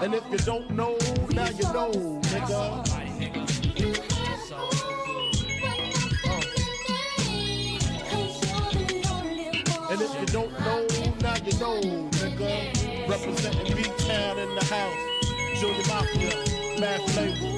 And if you don't know, now you know, nigga. And if you don't know, now you know, nigga. Representing B-Town in the house. Junior Mafia, Math Label.